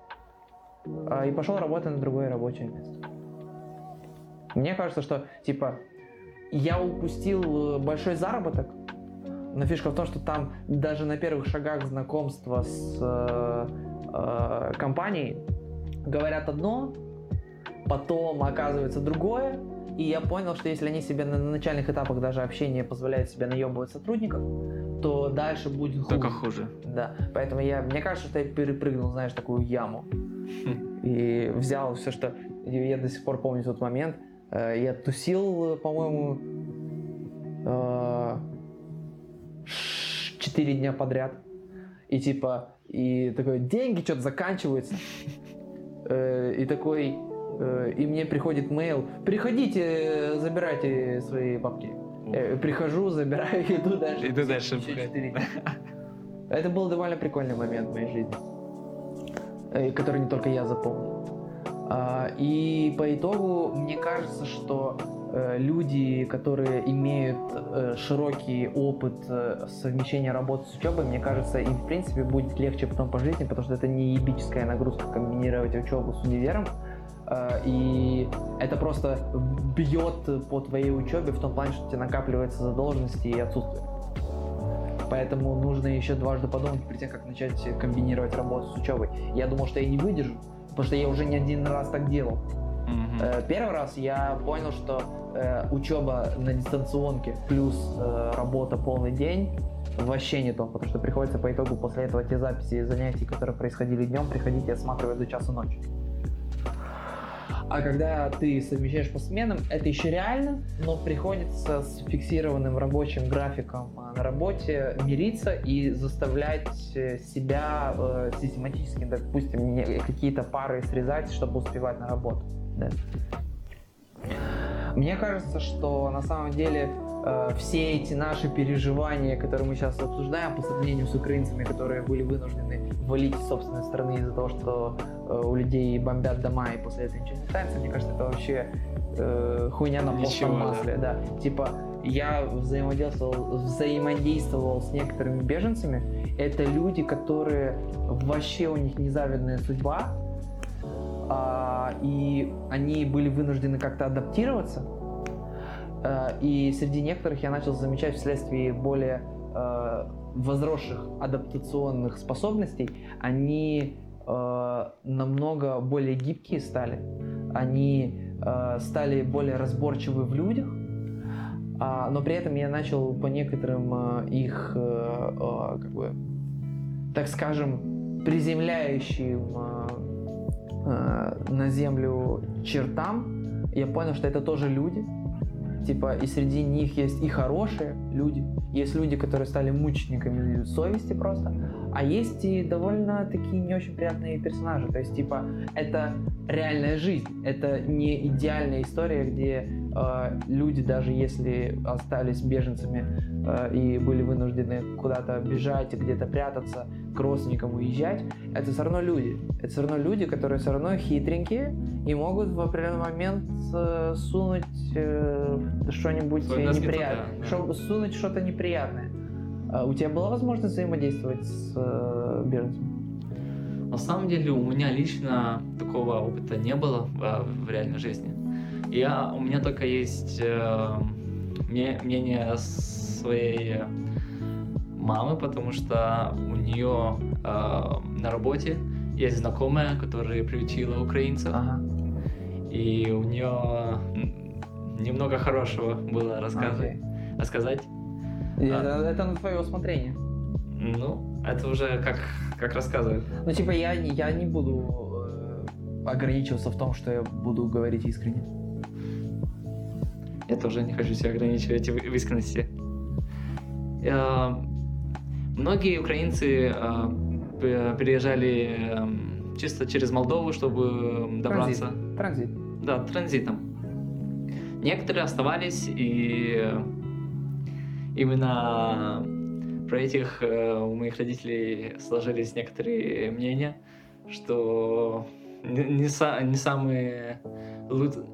э, и пошел работать на другое рабочее место. Мне кажется, что типа я упустил э, большой заработок, но фишка в том, что там даже на первых шагах знакомства с э, э, компанией говорят одно, потом оказывается другое, и я понял, что если они себе на начальных этапах даже общения позволяют себе наебывать сотрудников, то дальше будет хуже. Только хуже. Да, поэтому я, мне кажется, что я перепрыгнул, знаешь, такую яму. И взял все, что... Я до сих пор помню тот момент. Э, Я тусил, по-моему, э, четыре дня подряд. И типа, и такой, деньги что-то заканчиваются. Э, И такой, и мне приходит мейл, приходите, э, забирайте свои бабки. Э, Прихожу, забираю, иду дальше. Иду дальше. Это был довольно прикольный момент в моей жизни, э, который не только я запомнил. А, И по итогу мне кажется, что э, люди, которые имеют э, широкий опыт э, совмещения работы с учебой, мне кажется, им в принципе будет легче потом по жизни, потому что это не ебическая нагрузка комбинировать учебу с универом. Э, И это просто бьет по твоей учебе в том плане, что у тебя накапливается задолженности и отсутствие. Поэтому нужно еще дважды подумать перед тем, как начать комбинировать работу с учебой. Я думал, что я не выдержу, потому что я уже не один раз так делал. Э, Первый раз я понял, что э, учеба на дистанционке плюс работа полный день вообще не то, потому что приходится по итогу после этого те записи занятий, которые происходили днем, приходить и осматривать до часу ночи. А когда ты совмещаешь по сменам, это еще реально, но приходится с фиксированным рабочим графиком э, на работе мириться и заставлять э, себя э, систематически, допустим, какие-то пары срезать, чтобы успевать на работу. Да. Мне кажется, что на самом деле э, все эти наши переживания, которые мы сейчас обсуждаем, по сравнению с украинцами, которые были вынуждены валить из собственной страны из-за того, что э, у людей бомбят дома и после этого ничего не станется, мне кажется, это вообще э, хуйня на Ничего, постном да. масле. Да. Типа, я взаимодействовал, взаимодействовал с некоторыми беженцами. Это люди, которые вообще у них незавидная судьба, а, и они были вынуждены как-то адаптироваться. А, И среди некоторых я начал замечать вследствие более э, возросших адаптационных способностей, они э, намного более гибкие стали, они э, стали более разборчивы в людях, а, но при этом я начал по некоторым э, их, э, э, как бы, так скажем, приземляющим э, э, на землю чертам, я понял, что это тоже люди. Типа, и среди них есть и хорошие люди, есть люди, которые стали мучениками совести просто, а есть и довольно такие не очень приятные персонажи. То есть, типа, это реальная жизнь, это не идеальная история, где э, люди, даже если остались беженцами э, и были вынуждены куда-то бежать, где-то прятаться, к родственникам уезжать, это все равно люди. Это все равно люди, которые все равно хитренькие и могут в определенный момент э, сунуть э, что-нибудь неприятное. туда, да. Шо- сунуть что-то неприятное. А у тебя была возможность взаимодействовать с э, беженцами? На самом деле у меня лично такого опыта не было э, в реальной жизни. Я, у меня только есть э, мне- мнение своей мамы, потому что у нее э, на работе есть знакомая, которая приютила украинцев, Ага. и у нее немного хорошего было рассказывать. Окей. рассказать. И А. Это, на твое усмотрение. Ну, это уже как, как рассказывают. Ну, типа, я, я не буду э, ограничиваться в том, что я буду говорить искренне. Я тоже не хочу себя ограничивать в в искренности. Э, Многие украинцы э, переезжали эм, чисто через Молдову, чтобы добраться. Транзит. Да, транзитом. Некоторые оставались, и э, именно про этих э, у моих родителей сложились некоторые мнения, что не, не не самые лу-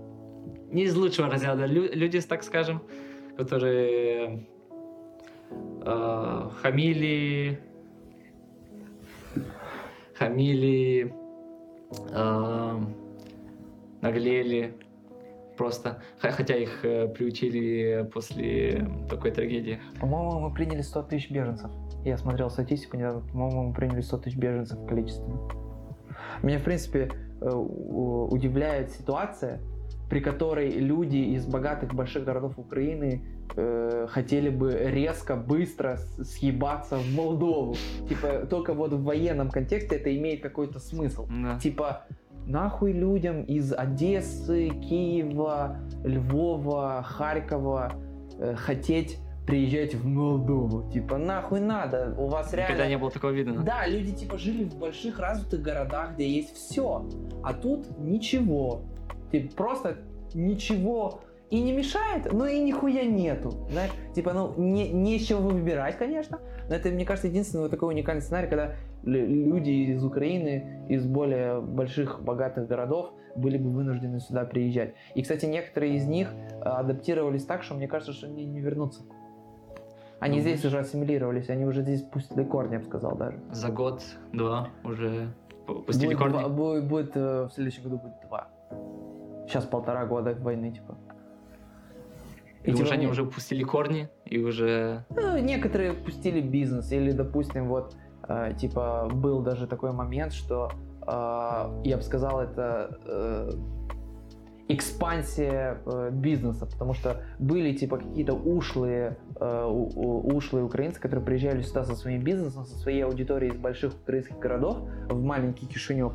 не из лучшего разряда лю- люди, так скажем, которые э, хамили, хамили, э, наглели просто, хотя их э, приучили после такой трагедии. По-моему, мы приняли 100 тысяч беженцев. Я смотрел статистику недавно. По-моему, мы приняли 100 тысяч беженцев в количестве. Меня, в принципе, э, удивляет ситуация, при которой люди из богатых больших городов Украины э, хотели бы резко, быстро съебаться в Молдову. Типа, только вот в военном контексте это имеет какой-то смысл. Да. Типа, нахуй людям из Одессы, Киева, Львова, Харькова э, хотеть приезжать в Молдову. Типа, нахуй надо, у вас реально... Никогда не было такого видно. Да, люди типа жили в больших развитых городах, где есть все, а тут ничего. Типа, просто ничего и не мешает, но и нихуя нету. Знаешь, типа, ну, не, не с чего выбирать, конечно, но это, мне кажется, единственный вот такой уникальный сценарий, когда лю- люди из Украины, из более больших, богатых городов были бы вынуждены сюда приезжать. И, кстати, некоторые из них э, адаптировались так, что мне кажется, что они не вернутся. Они Думаешь? здесь уже ассимилировались, они уже здесь пустили корни, я бы сказал даже. За год-два уже пустили будет, корни. два- будет, будет, э, в следующем году будет два. Сейчас полтора года войны, типа. И типа, уже они уже пустили корни, и уже... Ну, некоторые пустили бизнес, или, допустим, вот, э, типа, был даже такой момент, что, э, я бы сказал, это э, экспансия э, бизнеса, потому что были, типа, какие-то ушлые, э, у- ушлые украинцы, которые приезжали сюда со своим бизнесом, со своей аудиторией из больших украинских городов в маленький Кишинев,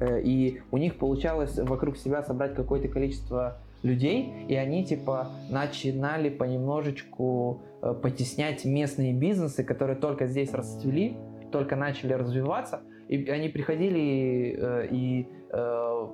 Э, и у них получалось вокруг себя собрать какое-то количество людей, и они типа начинали понемножечку э, потеснять местные бизнесы, которые только здесь расцвели, только начали развиваться, и они приходили э, и э,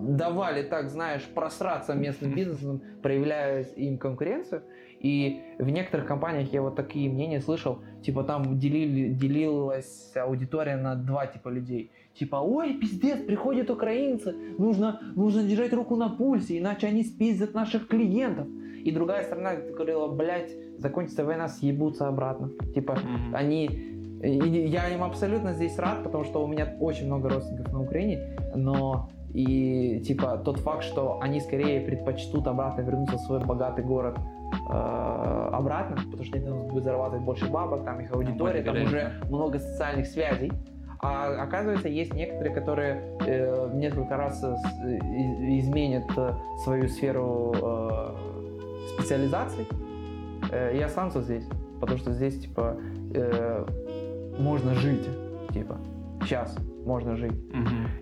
давали, так знаешь, просраться местным бизнесом, проявляя им конкуренцию. И в некоторых компаниях я вот такие мнения слышал, типа там делили, делилась аудитория на два типа людей. Типа, ой, пиздец, приходят украинцы, нужно, нужно держать руку на пульсе, иначе они спиздят наших клиентов. И другая сторона говорила, блядь, закончится война, съебутся обратно. Типа, Мгм. они... и я им абсолютно здесь рад, потому что у меня очень много родственников на Украине, но и типа тот факт, что они скорее предпочтут обратно вернуться в свой богатый город э, обратно, потому что они там будут зарабатывать больше бабок, там их аудитория, там уже много социальных связей. А оказывается, есть некоторые, которые э, несколько раз изменят э, свою сферу э, специализаций э, и останутся здесь. Потому что здесь, типа, э, можно жить. Типа, сейчас можно жить.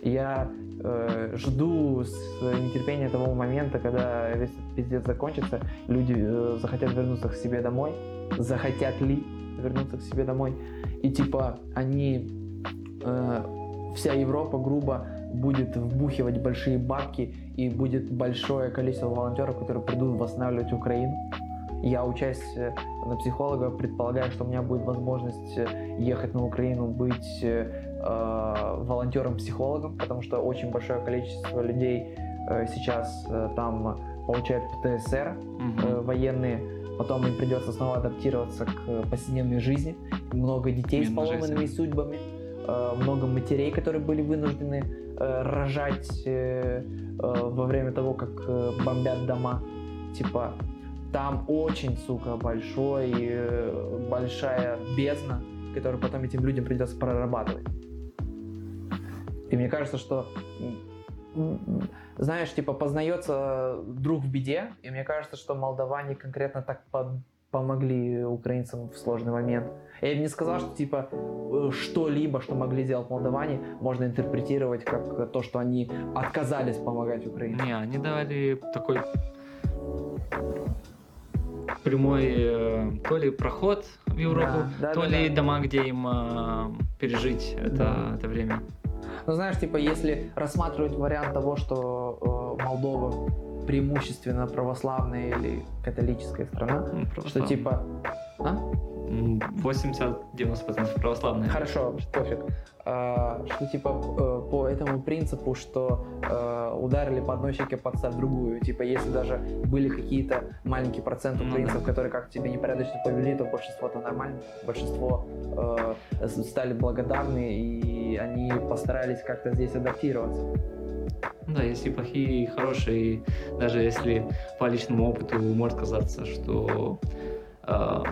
И Я э, жду с нетерпения того момента, когда весь этот пиздец закончится, люди э, захотят вернуться к себе домой, захотят ли вернуться к себе домой, и типа они, э, вся Европа грубо будет вбухивать большие бабки, и будет большое количество волонтеров, которые придут восстанавливать Украину. Я учась на психолога, предполагаю, что у меня будет возможность э, ехать на Украину, быть э, э, волонтером-психологом, потому что очень большое количество людей э, сейчас э, там получают ПТСР э, военные, потом им придется снова адаптироваться к э, повседневной жизни. Много детей с Именно поломанными жизнь. судьбами, много матерей, которые были вынуждены э, рожать э, э, во время того, как э, бомбят дома. Типа, там очень, сука, большой, э, большая бездна, которую потом этим людям придется прорабатывать. И мне кажется, что знаешь, типа познается друг в беде, и мне кажется, что молдаване конкретно так по- помогли украинцам в сложный момент. Я бы не сказал, что типа э, что-либо, что могли сделать молдаване, можно интерпретировать как то, что они отказались помогать Украине. Не, они дали такой прямой э, то ли проход в Европу, Да, да, то да, ли да. дома, где им э, пережить это, Да. это время. Ну, знаешь, типа, если рассматривать вариант того, что э, Молдова преимущественно православная или католическая страна, Ну, что типа... А? М, 80-90% православные. Хорошо, пофиг. А, что типа э, по этому принципу, что э, ударили по одной щеке, подставь другую. Типа, если даже были какие-то маленький процент Ну да. которые как тебе непорядочно повели, то большинство-то нормально. Большинство с- стали благодарны, и они постарались как-то здесь адаптироваться. Да, есть и плохие, и хорошие. И даже если по личному опыту может казаться, что э,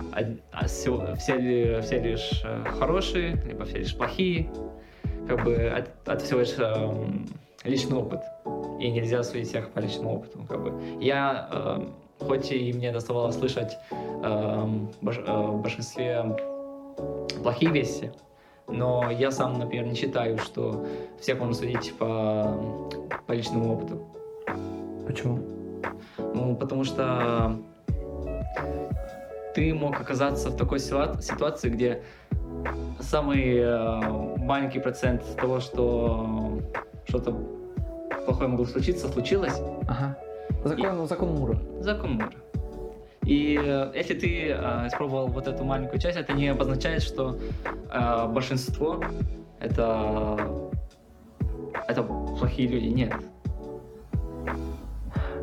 а все, ли- все лишь э, хорошие, либо все лишь плохие, как бы от, от всего лишь эм, личный опыт. И нельзя судить всех по личному опыту. Как бы. Я, эм, хоть и мне доставалось слышать эм, э, в большинстве плохие вести, но я сам, например, не считаю, что всех можно судить по, по личному опыту. Почему? Ну, потому что ты мог оказаться в такой ситуа- ситуации, где самый э, маленький процент того, что что-то плохое могло случиться, случилось, Ага. Закон, закон Мура. закон мира. И э, если ты э, испробовал вот эту маленькую часть, это не обозначает, что э, большинство это это плохие люди. Нет.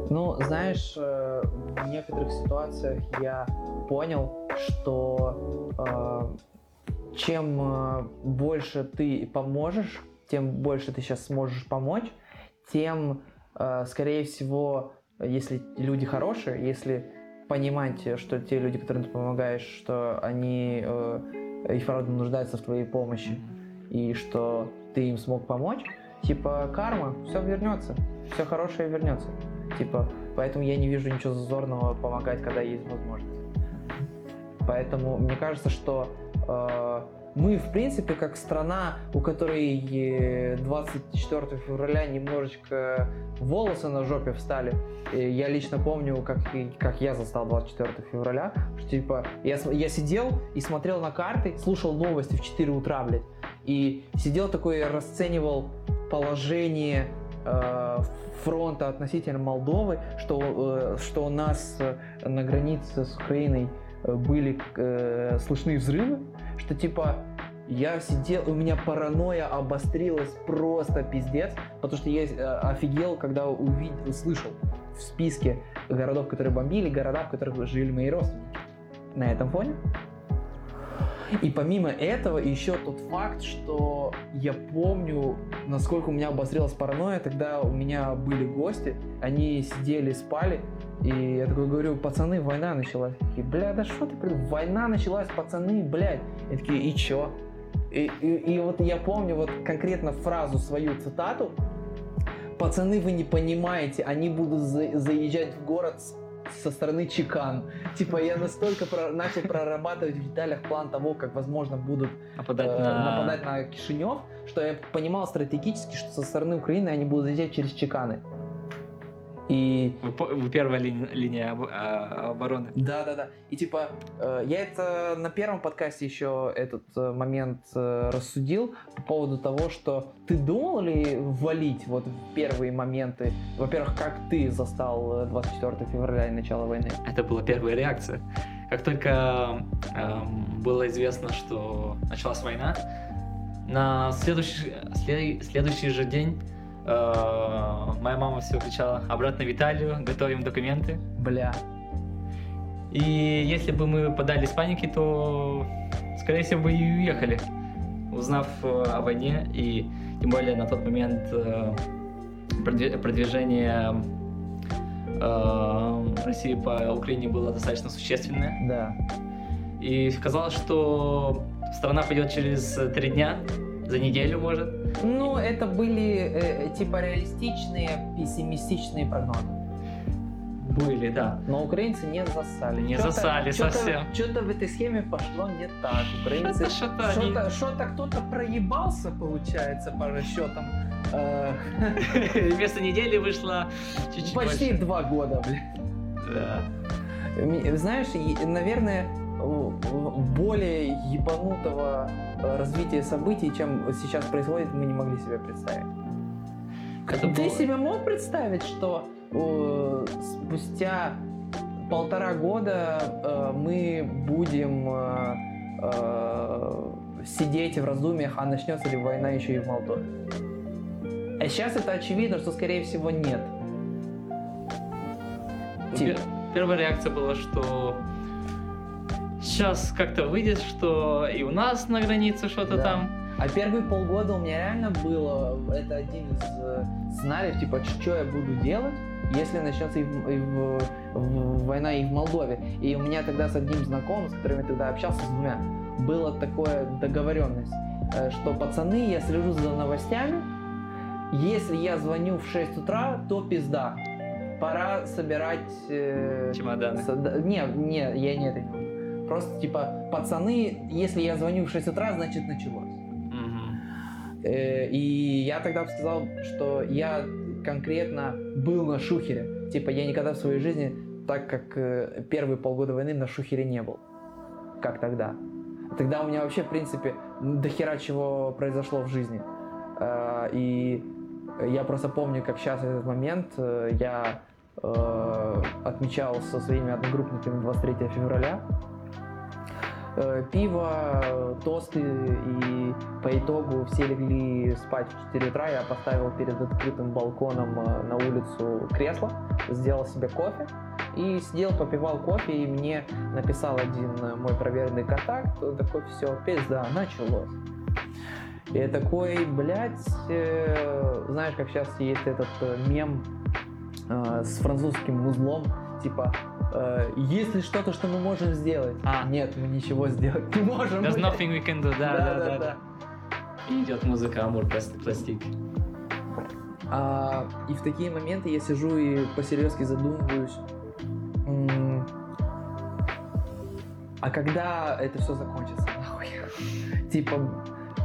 Ну, знаешь, э, в некоторых ситуациях я понял, что э, чем э, больше ты поможешь, тем больше ты сейчас сможешь помочь, тем, э, скорее всего, если люди хорошие, если понимать, что те люди, которым ты помогаешь, что они э, и правда нуждаются в твоей помощи, и что ты им смог помочь, типа карма, все вернется, все хорошее вернется. Типа, поэтому я не вижу ничего зазорного помогать, когда есть возможность. Поэтому мне кажется, что э, мы, в принципе, как страна, у которой э, 24 февраля немножечко волосы на жопе встали. И я лично помню, как, как я застал 24 февраля, что типа я, я сидел и смотрел на карты, слушал новости в 4 утра, блядь, и сидел такой расценивал положение э, фронта относительно Молдовы, что, э, что у нас э, на границе с Украиной э, были э, слышны взрывы, что типа я сидел, у меня паранойя обострилась просто пиздец, потому что я э, офигел, когда увидел, услышал в списке городов, которые бомбили, города, в которых жили мои родственники. На этом фоне. И помимо этого еще тот факт, что я помню, насколько у меня обострилась паранойя, тогда у меня были гости, они сидели, спали, и я такой говорю, пацаны, война началась. Такие, бля, да что ты, война началась, пацаны, блядь. И такие, и чё? И, и- и вот я помню вот конкретно фразу, свою цитату, пацаны, вы не понимаете, они будут за- заезжать в город с- со стороны чекан. Типа я настолько про- начал прорабатывать в деталях план того, как, возможно, будут Нападать э, на... нападать на Кишинев, что я понимал стратегически, что со стороны Украины они будут заезжать через чеканы. И Вы, вы первая линия, линия об- а, обороны. да, да, да. И типа, э, я это на первом подкасте еще этот э, момент э, рассудил по поводу того, что ты думал ли валить вот в первые моменты, во-первых, как ты застал э, 24 февраля и начало войны? Это была первая реакция. Как только эм, было известно, что началась война, на следующий, след- следующий же день э, моя мама все кричала обратно в Италию, готовим документы. Бля. И если бы мы подались панике, то, скорее всего, бы и уехали, узнав э, о войне. И тем более на тот момент э, продви- продвижение э, России по Украине было достаточно существенное. Да. И казалось, что страна пойдет через э, три дня, за неделю, может. Ну, это были э, типа реалистичные, пессимистичные прогнозы. Были, да. Но украинцы не засали. Не Чё-то- засали чё-то- совсем. Что-то в этой схеме пошло не так. Украинцы Это что-то они- Что-то, что-то кто-то проебался, получается, по расчетам. Э, Вместо недели вышло чуть-чуть Почти больше. два года, блядь. Да. Знаешь, наверное, более ебанутого развитие событий, чем сейчас происходит, мы не могли себе представить. Это Ты было- себе мог представить, что э, спустя полтора года э, мы будем э, э, сидеть в раздумьях, а начнется ли война еще и в Молдове? А сейчас это очевидно, что скорее всего нет. Типа. Пе- Первая реакция была, что сейчас как-то выйдет, что и у нас на границе что-то Да. там. А первые полгода у меня реально было, это один из э, сценариев, типа, что я буду делать, если начнется и в- и в- в- война и в Молдове. И у меня тогда с одним знакомым, с которым я тогда общался, с двумя, была такая договоренность, э, что пацаны, я слежу за новостями, если я звоню в 6 утра, то пизда. Пора собирать... э, Чемоданы. с- да, Не, не, я не это не. Просто типа, пацаны, если я звоню в 6 утра, значит началось. Э, И я тогда сказал, что я конкретно был на шухере. Типа, я никогда в своей жизни, так как э, первые полгода войны на шухере не был. Как тогда. Тогда у меня вообще, в принципе, до хера чего произошло в жизни. Э, И я просто помню, как сейчас этот момент я отмечал со своими одногруппниками 23 февраля. Э, Пиво, тосты, и по итогу все легли спать в 4 утра. Я поставил перед открытым балконом э, на улицу кресло, сделал себе кофе и сидел, попивал кофе, и мне написал один э, мой проверенный контакт, он такой, все, пизда, началось. И я такой, блядь, э, знаешь, как сейчас есть этот мем э, с французским музлом, типа, э, есть ли что-то, что мы можем сделать? А. Нет, мы ничего сделать не можем. There's блядь. nothing we can do. Да, да, да. да. И идет музыка Амур Пласт- Пластик. А, и в такие моменты я сижу и по-серьезки задумываюсь, а когда это все закончится, нахуй? Типа,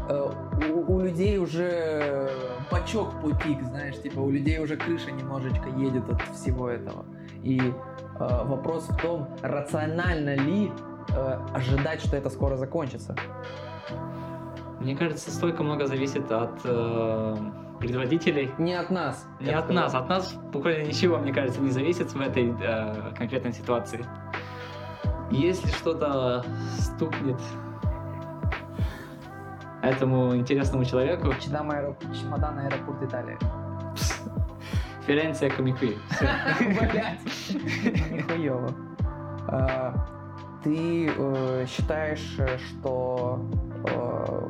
э, у, у людей уже бачок путик, знаешь, типа у людей уже крыша немножечко едет от всего этого. И вопрос в том, рационально ли э, ожидать, что это скоро закончится. Мне кажется, столько много зависит от э, предводителей. Не от нас. Не от сказал. нас, от нас буквально ничего, мне кажется, не зависит в этой э, конкретной ситуации. Если что-то стукнет этому интересному человеку, Чемодан аэропорт, чемодан аэропорт Италии. Ференция Комикви. Нихуево. А, Ты э, считаешь, э, что э,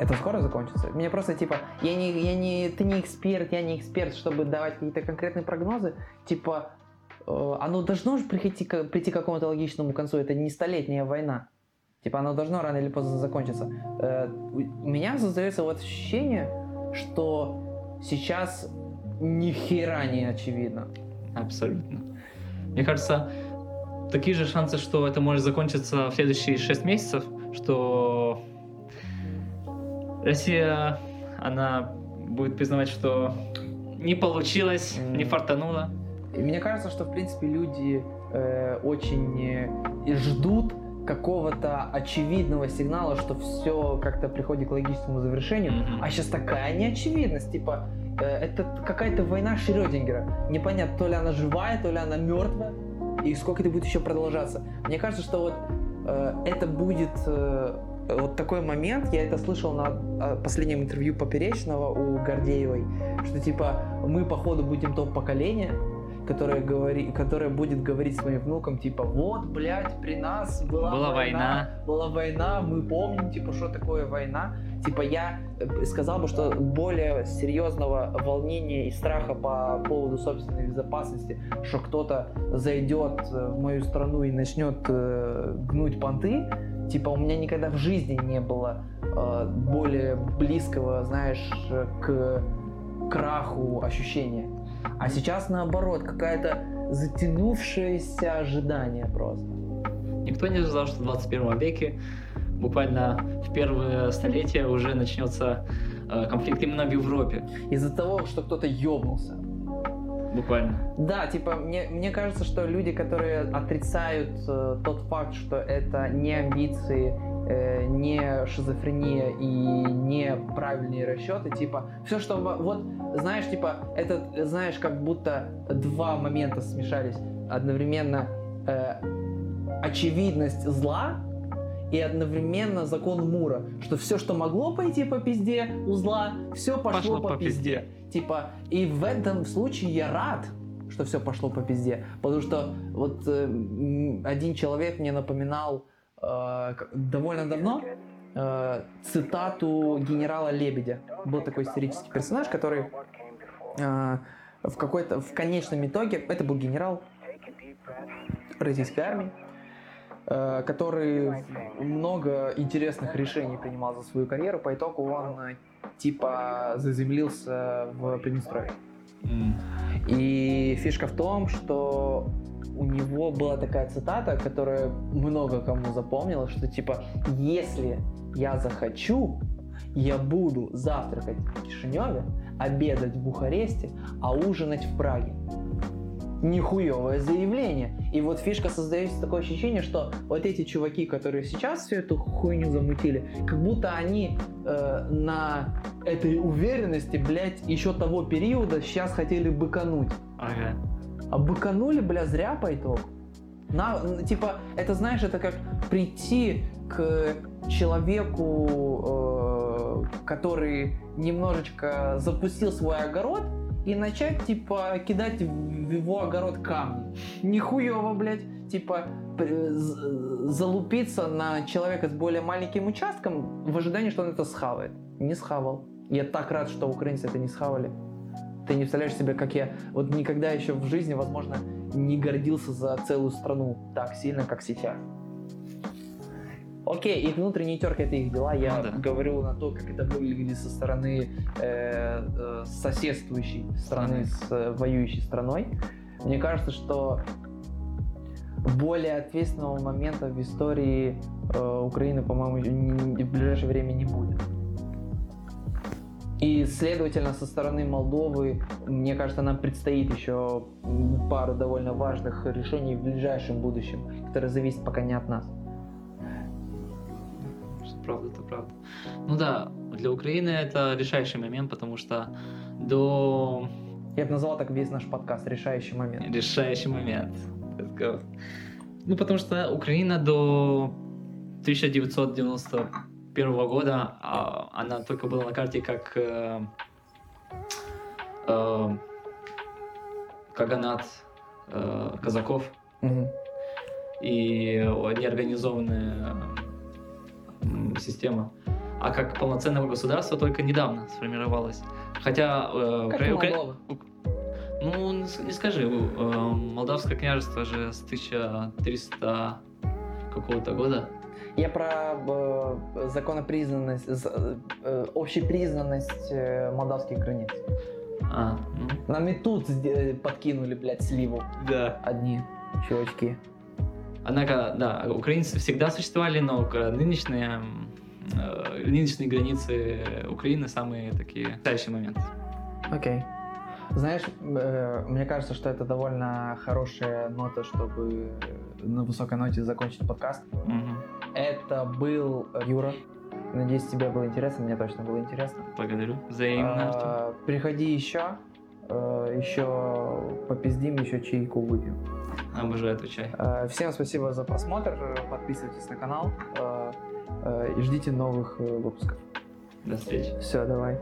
это скоро закончится? Мне просто типа, я не, я не, ты не эксперт, я не эксперт, чтобы давать какие-то конкретные прогнозы. Типа, оно должно же прийти, к- прийти к какому-то логичному концу. Это не столетняя война. Типа, оно должно рано или поздно закончиться. У у меня создается вот ощущение, что сейчас ни хера не очевидно. Абсолютно. Мне кажется, такие же шансы, что это может закончиться в следующие 6 месяцев, что Россия, она будет признавать, что не получилось, не фартануло. И мне кажется, что в принципе люди э, очень э, ждут какого-то очевидного сигнала, что все как-то приходит к логическому завершению. А сейчас такая неочевидность, типа э, это какая-то война Шрёдингера. Непонятно, то ли она живая, то ли она мертвая, и сколько это будет еще продолжаться. Мне кажется, что вот э, это будет э, вот такой момент, я это слышал на э, последнем интервью Поперечного у Гордеевой, что типа мы походу будем то поколение, которое, говори, которое будет говорить своим внукам, типа, вот, блядь, при нас была, Была война. была война, мы помним, типа, что такое война. Типа, я э, сказал бы, что более серьезного волнения и страха по поводу собственной безопасности, что кто-то зайдет э, в мою страну и начнет э, гнуть понты, типа, у меня никогда в жизни не было э, более близкого, знаешь, к краху ощущения. А сейчас наоборот, какая-то затянувшееся ожидание просто. Никто не ожидал, что в 21 веке, буквально в первые столетия, уже начнется э, конфликт именно в Европе. Из-за того, что кто-то ёбнулся. Буквально. Да, типа, мне, мне кажется, что люди, которые отрицают э, тот факт, что это не амбиции, э, не шизофрения и не правильные расчеты, типа, все, что, во- вот, знаешь, типа, это, знаешь, как будто два момента смешались одновременно э, очевидность зла и одновременно закон Мура, что все, что могло пойти по пизде у зла, все пошло, по, пизде. Типа, и в этом случае я рад, что все пошло по пизде. Потому что вот э, один человек мне напоминал э, довольно давно э, цитату генерала Лебедя. Был такой исторический персонаж, который э, в какой-то в конечном итоге это был генерал российской армии, который много интересных решений принимал за свою карьеру. По итогу он э, типа заземлился в Приднестровье. М. И фишка в том, что у него была такая цитата, которая много кому запомнилась, что типа, если я захочу, я буду завтракать в Кишиневе, обедать в Бухаресте, а ужинать в Праге. Нихуевое заявление. И вот фишка создается такое ощущение, что вот эти чуваки, которые сейчас всю эту хуйню замутили, как будто они э, на этой уверенности, блядь, еще того периода сейчас хотели быкануть. Ага. А быканули, бля, зря по итогу. На, типа, это знаешь, это как прийти к человеку, э, который немножечко запустил свой огород, и начать, типа, кидать в его огород камни. Нихуево, блядь. Типа, п- з- залупиться на человека с более маленьким участком в ожидании, что он это схавает. Не схавал. Я так рад, что украинцы это не схавали. Ты не представляешь себе, как я вот никогда еще в жизни, возможно, не гордился за целую страну так сильно, как сейчас. Окей, их внутренние терки это их дела. Я Ну да. говорю на то, как это выглядит со стороны э, э, соседствующей страны с э, воюющей страной. Мне кажется, что более ответственного момента в истории э, Украины, по-моему, в ближайшее время не будет. И, следовательно, со стороны Молдовы, мне кажется, нам предстоит еще пару довольно важных решений в ближайшем будущем, которые зависят пока не от нас. Правда, это правда. Ну да, для Украины это решающий момент, потому что до Я бы назвал так весь наш подкаст «Решающий момент». решающий момент. Let's go. Ну, потому что Украина до 1991 года, а, она только была на карте как э, э, каганат э, казаков Мгм. и неорганизованная м, система. А как полноценного государства только недавно сформировалось. Хотя э, Как Укра- Молдова. ну, не скажи, э, Молдавское княжество же с 1300 какого-то года. Я про э, законопризнанность, э, общепризнанность э, молдавских границ. А, ну, Нам и тут подкинули, блядь, сливу да. одни чувачки. Однако, да, украинцы всегда существовали, но нынешние, э, нынешние границы Украины самые такие настоящий момент. Окей. Знаешь, э, мне кажется, что это довольно хорошая нота, чтобы на высокой ноте закончить подкаст. Мгм. Это был Юра. Надеюсь, тебе было интересно, мне точно было интересно. Благодарю. Взаимно. А, Приходи еще, э, еще попиздим, еще чайку выпьем. Обожаю этот чай. Э, Всем спасибо за просмотр, подписывайтесь на канал э, э, и ждите новых э, выпусков. До встречи. Все, давай.